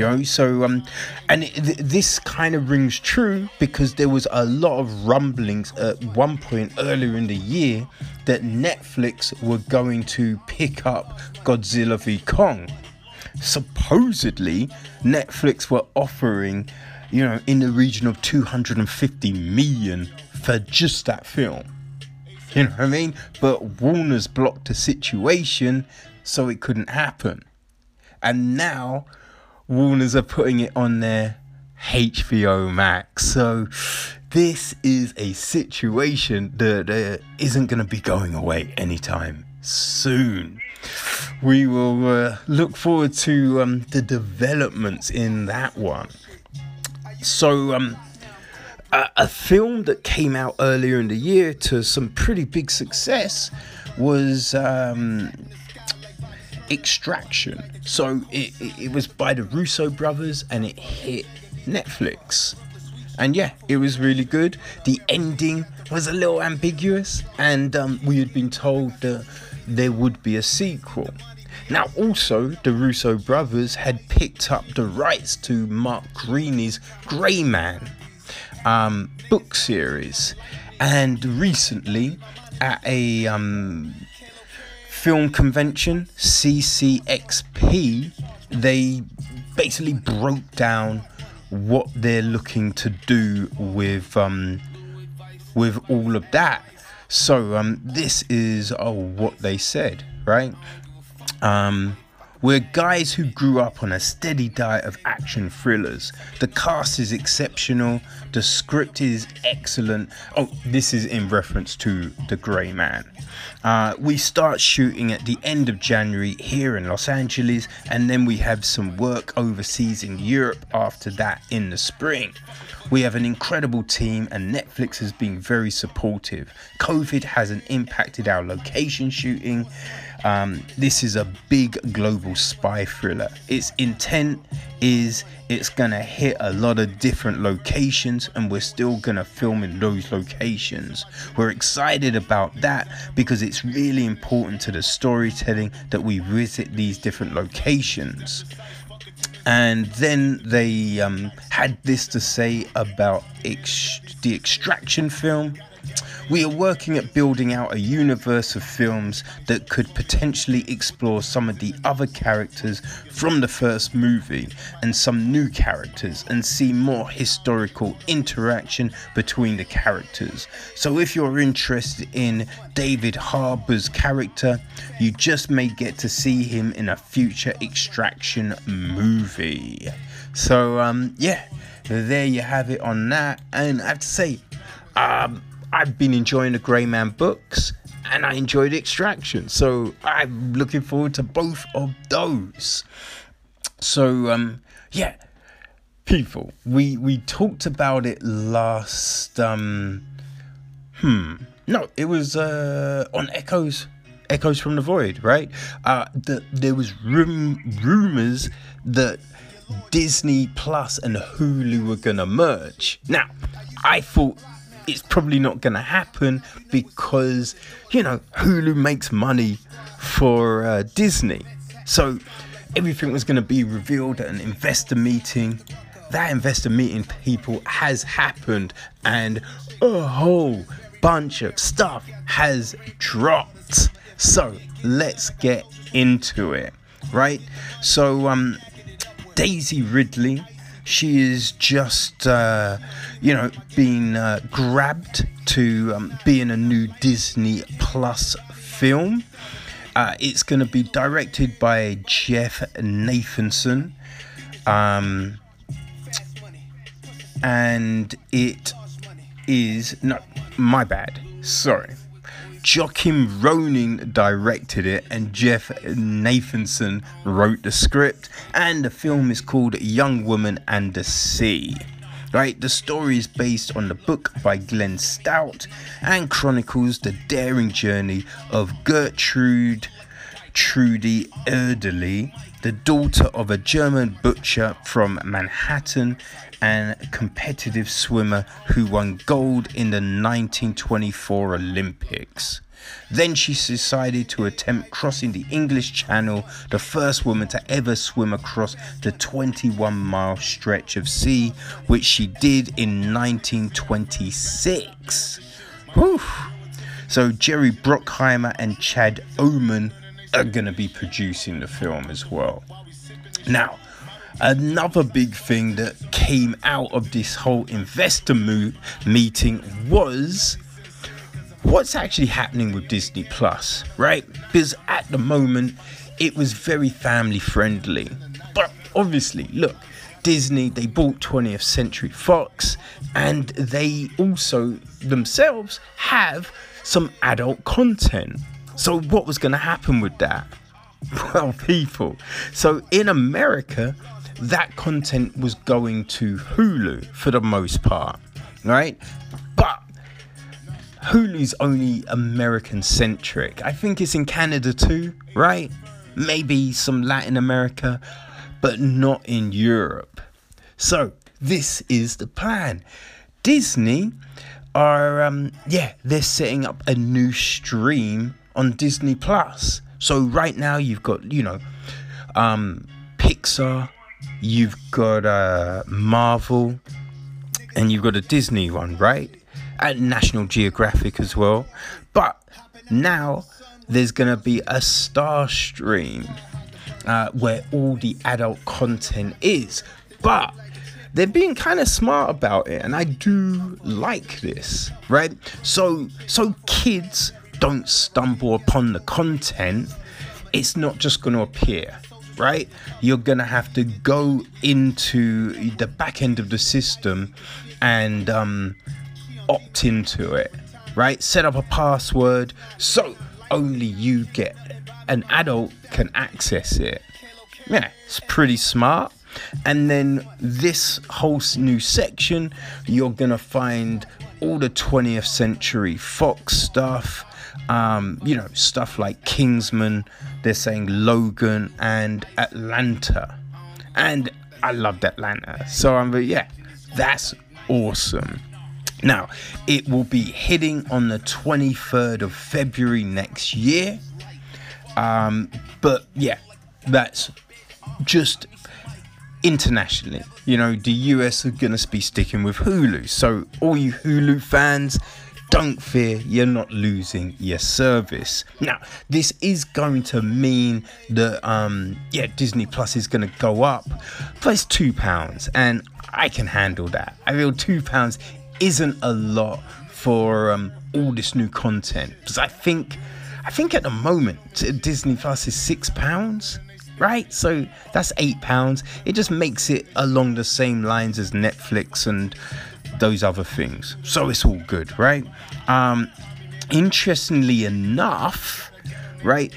[SPEAKER 2] you know? So um and it, th- this kind of rings true because there was a lot of rumblings at one point earlier in the year that netflix were going to pick up godzilla v kong. Supposedly netflix were offering you know in the region of 250 million for just that film you know what i mean but warner's blocked the situation so it couldn't happen and now Warners are putting it on their HBO Max. So this is a situation that uh, not going to be going away anytime soon. We will uh, look forward to um, the developments in that one. So, um, a, film that came out earlier in the year to some pretty big success was um, Extraction. So it, it, was by the Russo brothers and it hit Netflix. And yeah, it was really good. The ending was a little ambiguous, and um, we had been told that there would be a sequel. Now, also, the Russo brothers had picked up the rights to Mark Greaney's Grey Man um, book series, and recently, at a um, film convention, CCXP, they basically broke down what they're looking to do with um, with all of that. So um, this is oh, what they said, right? Um, we're guys who grew up on a steady diet of action thrillers. The cast is exceptional, the script is excellent. Oh, this is in reference to The Grey Man. Uh, we start shooting at the end of January here in Los Angeles, and then we have some work overseas in Europe after that in the spring. We have an incredible team, and Netflix has been very supportive. COVID hasn't impacted our location shooting um, this is a big global spy thriller. Its intent is it's gonna hit a lot of different locations, and we're still gonna film in those locations. We're excited about that because it's really important to the storytelling that we visit these different locations. And then they um, had this to say about ex- the extraction film We are working at building out a universe of films that could potentially explore some of the other characters from the first movie and some new characters and see more historical interaction between the characters. So, if you're interested in David Harbour's character, you just may get to see him in a future Extraction movie. So, um, yeah, there you have it on that. And I have to say, um, I've been enjoying the Grey Man books and I enjoyed Extraction. So I'm looking forward to both of those. So um yeah, people, we we talked about it last um hmm no, it was uh on Echoes Echoes from the Void, right? Uh that there was rum rumors that Disney Plus and Hulu were gonna merge. Now, I thought it's probably not going to happen because, you know, Hulu makes money for uh, Disney. So everything was going to be revealed at an investor meeting. That investor meeting, people, has happened, and a whole bunch of stuff has dropped. So let's get into it, right? So, um, Daisy Ridley she is just, uh, you know, being uh, grabbed to um, be in a new Disney Plus film. Uh, it's going to be directed by Jeff Nathanson. Um, and it is, no, my bad. Sorry. Joachim Rønning directed it, and Jeff Nathanson wrote the script. And the film is called Young Woman and the Sea. Right, the story is based on the book by Glenn Stout and chronicles the daring journey of Gertrude Trudy Ederle, the daughter of a German butcher from Manhattan and competitive swimmer who won gold in the 1924 Olympics. Then she decided to attempt crossing the English Channel, the first woman to ever swim across the 21 mile stretch of sea, which she did in 1926. Whew. So Jerry Bruckheimer and Chad Oman are going to be producing the film as well. Now, Another big thing that came out of this whole investor mo- meeting was what's actually happening with Disney Plus, right? Because at the moment it was very family friendly. But obviously, look, Disney, they bought 20th Century Fox and they also themselves have some adult content. So, what was going to happen with that? (laughs) Well, people. So, in America, that content was going to Hulu for the most part, right? But Hulu's only American centric. I think it's in Canada too, right? Maybe some Latin America, but not in Europe. So, this is the plan. Disney are um yeah, they're setting up a new stream on Disney Plus. So right now you've got, you know, um Pixar, you've got uh, Marvel, and you've got a Disney one, right? At National Geographic as well. But now there's going to be a Star Stream uh, where all the adult content is. But they're being kind of smart about it, and I do like this, right? So, so kids don't stumble upon the content. It's not just going to appear right? You're gonna have to go into the back end of the system and um, opt into it, right? Set up a password so only you get an adult can access it. Yeah, it's pretty smart. And then this whole new section, you're gonna find all the 20th century Fox stuff, um, you know, stuff like Kingsman, they're saying Logan and Atlanta. And I loved Atlanta. So I'm yeah, that's awesome. Now, it will be hitting on the 23rd of February next year. Um, but yeah, that's just internationally. You know, the US are going to be sticking with Hulu. So, all you Hulu fans, don't fear, you're not losing your service. Now, this is going to mean that, um, yeah, Disney Plus is going to go up, but it's two pounds, and I can handle that. I feel two pounds isn't a lot for um, all this new content because I think, I think at the moment Disney Plus is six pounds right? So that's eight pounds. It just makes it along the same lines as Netflix and those other things. So it's all good, right? Um, interestingly enough, right?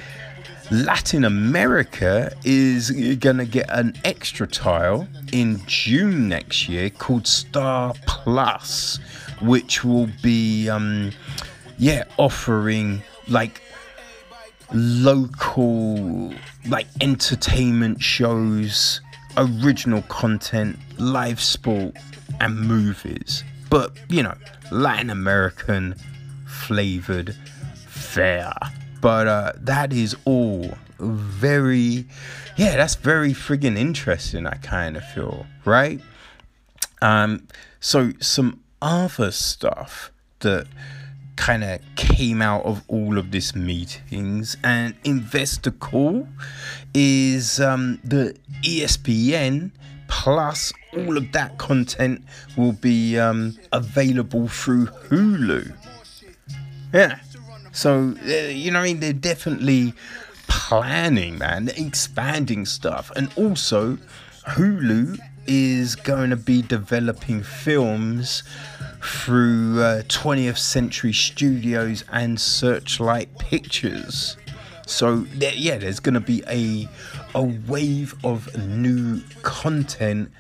[SPEAKER 2] Latin America is gonna get an extra tile in June next year called Star Plus, which will be, um, yeah, offering like local like entertainment shows, original content, live sport, and movies. But, you know, Latin American flavored fare. But uh, that is all very, yeah, that's very friggin' interesting, I kind of feel, right? Um, so, some other stuff that kind of came out of all of this meetings and investor call is um, the espn plus all of that content will be um, available through hulu. Yeah. So uh, you know i mean? They're definitely planning man. Expanding stuff. And also hulu is going to be developing films through uh, 20th Century Studios and Searchlight Pictures. So yeah, there's going to be a a wave of new content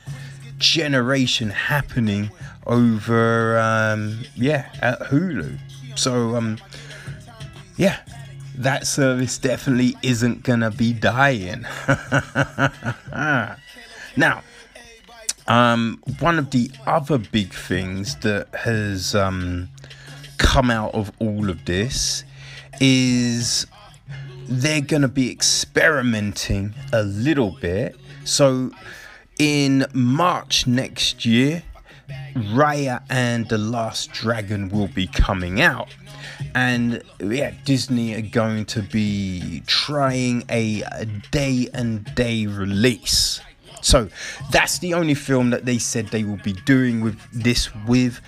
[SPEAKER 2] generation happening over um, yeah at Hulu. So um, yeah, that service definitely isn't gonna be dying. (laughs) now um, one of the other big things that has um, come out of all of this is they're going to be experimenting a little bit. So, in March next year, Raya and the Last Dragon will be coming out. And yeah, Disney are going to be trying a day and day release. So that's the only film that they said they will be doing with this with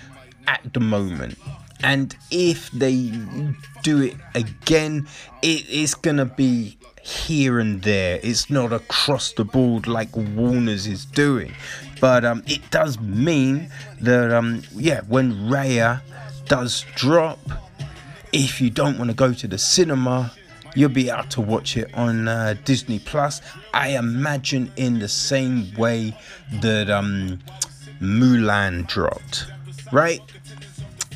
[SPEAKER 2] at the moment. And if they do it again, it is gonna be here and there. It's not across the board like Warner's is doing. But um, it does mean that um, yeah, when Raya does drop, if you don't want to go to the cinema, You'll be able to watch it on uh, Disney Plus. I imagine in the same way that um, Mulan dropped, right?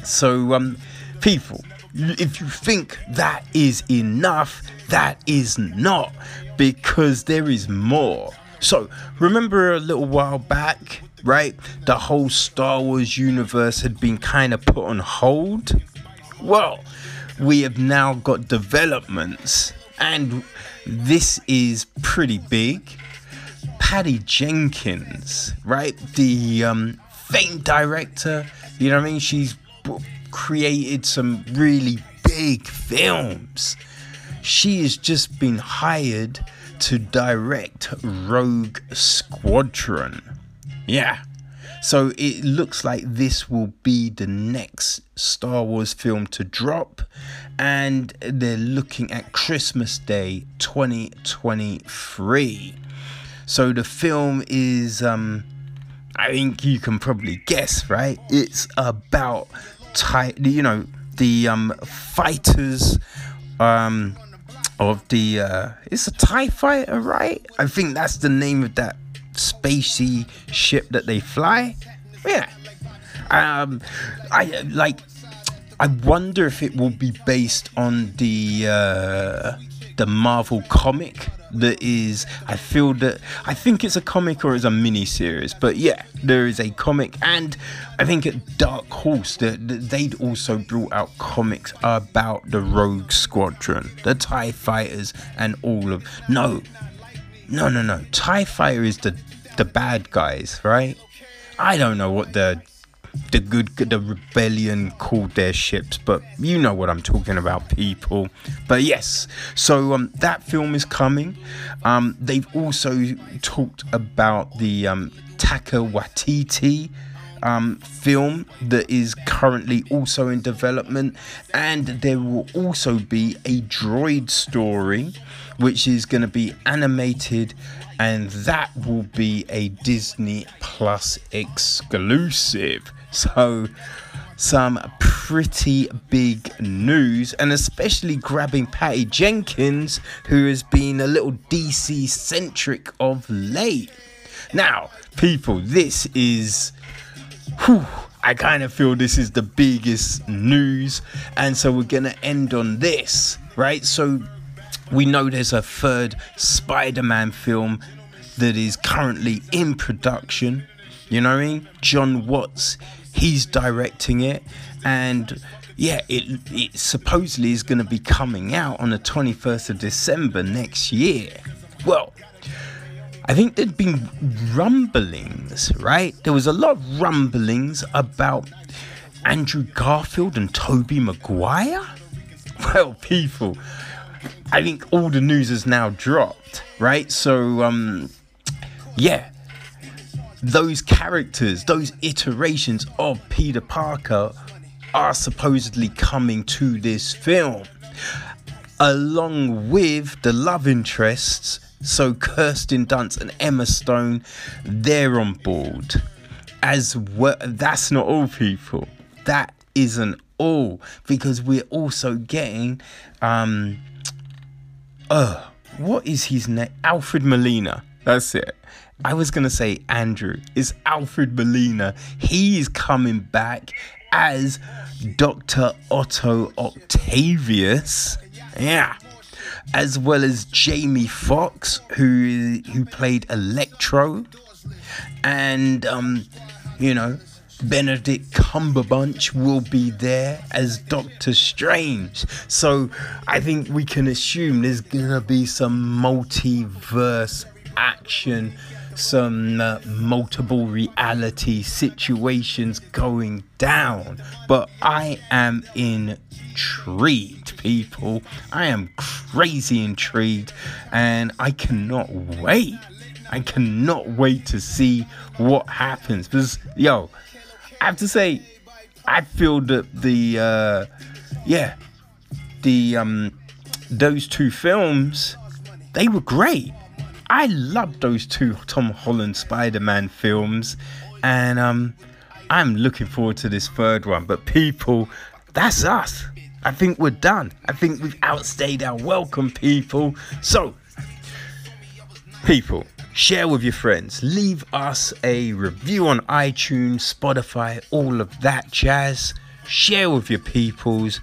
[SPEAKER 2] So, um, people, if you think that is enough, that is not, because there is more. So, remember a little while back, right? The whole Star Wars universe had been kind of put on hold. Well, we have now got developments, and this is pretty big. Patty Jenkins, right? The um, famed director, you know what I mean? She's created some really big films. She has just been hired to direct Rogue Squadron. Yeah, so it looks like this will be the next Star Wars film to drop, and they're looking at Christmas Day 2023. So the film is, um, I think you can probably guess, right? It's about, ty- you know, the um, fighters um, of the. Uh, it's a TIE fighter, right? I think that's the name of that spacey ship that they fly. Yeah. Um, I like. I wonder if it will be based on the uh, the Marvel comic that is. I feel that I think it's a comic or it's a mini series, but yeah, there is a comic, and I think at Dark Horse that they'd also brought out comics about the Rogue Squadron, the Tie Fighters, and all of no, no, no, no. Tie Fighter is the the bad guys, right? I don't know what the the good the rebellion called their ships but you know what i'm talking about people. But yes so um, that film is coming. Um, they've also talked about the um, Taika Waititi um, film that is currently also in development, and there will also be a droid story which is going to be animated, and that will be a Disney Plus exclusive. So, some pretty big news, and especially grabbing Patty Jenkins, who has been a little DC centric of late. Now, people, this is whew, I kind of feel this is the biggest news, and so we're gonna end on this, right? So we know there's a third Spider-Man film that is currently in production. You know what I mean? Jon Watts, he's directing it, and yeah, it, it supposedly is going to be coming out on the 21st of December next year. Well, I think there'd been rumblings, right? There was a lot of rumblings about Andrew Garfield and Tobey Maguire. (laughs) Well, people, I think all the news has now dropped, right? So, um, yeah, those characters, those iterations of Peter Parker are supposedly coming to this film, along with the love interests so Kirsten Dunst and Emma Stone, they're on board. As well, that's not all people. That isn't all because we're also getting um uh what is his name? Alfred Molina. That's it. I was gonna say Andrew. is Alfred Molina. He is coming back as Dr. Otto Octavius. Yeah as well as Jamie Foxx, who who played Electro, and um, you know Benedict Cumberbatch will be there as Doctor Strange. So I think we can assume there's gonna be some multiverse action, some uh, multiple reality situations going down. But I am intrigued, people. I am crazy intrigued, and I cannot wait. I cannot wait to see what happens. Because, yo, I have to say, I feel that the, uh, yeah, the, um, those two films, they were great. I love those two Tom Holland Spider Man films, and, um, I'm looking forward to this third one. But people, that's us. I think we're done. I think we've outstayed our welcome, people. So, people, share with your friends. Leave us a review on iTunes, Spotify, all of that jazz. Share with your peoples,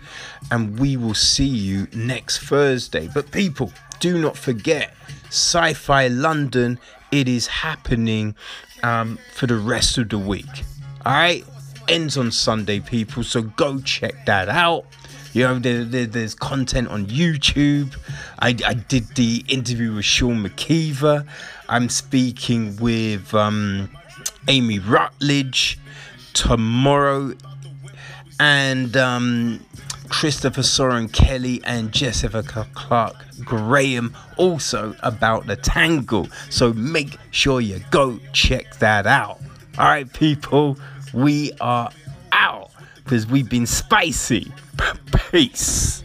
[SPEAKER 2] and we will see you next Thursday. But, people, do not forget Sci Fi London, it is happening um, for the rest of the week. All right, ends on Sunday, people. So go check that out. You know, there, there, there's content on YouTube. I, I, did the interview with Sean McKeever. I'm speaking with um, Amy Rutledge tomorrow, and um, Christopher Soren Kelly and Jessica Clark Graham also about the Tangle. So make sure you go check that out. All right, people we are out because we've been spicy. Peace.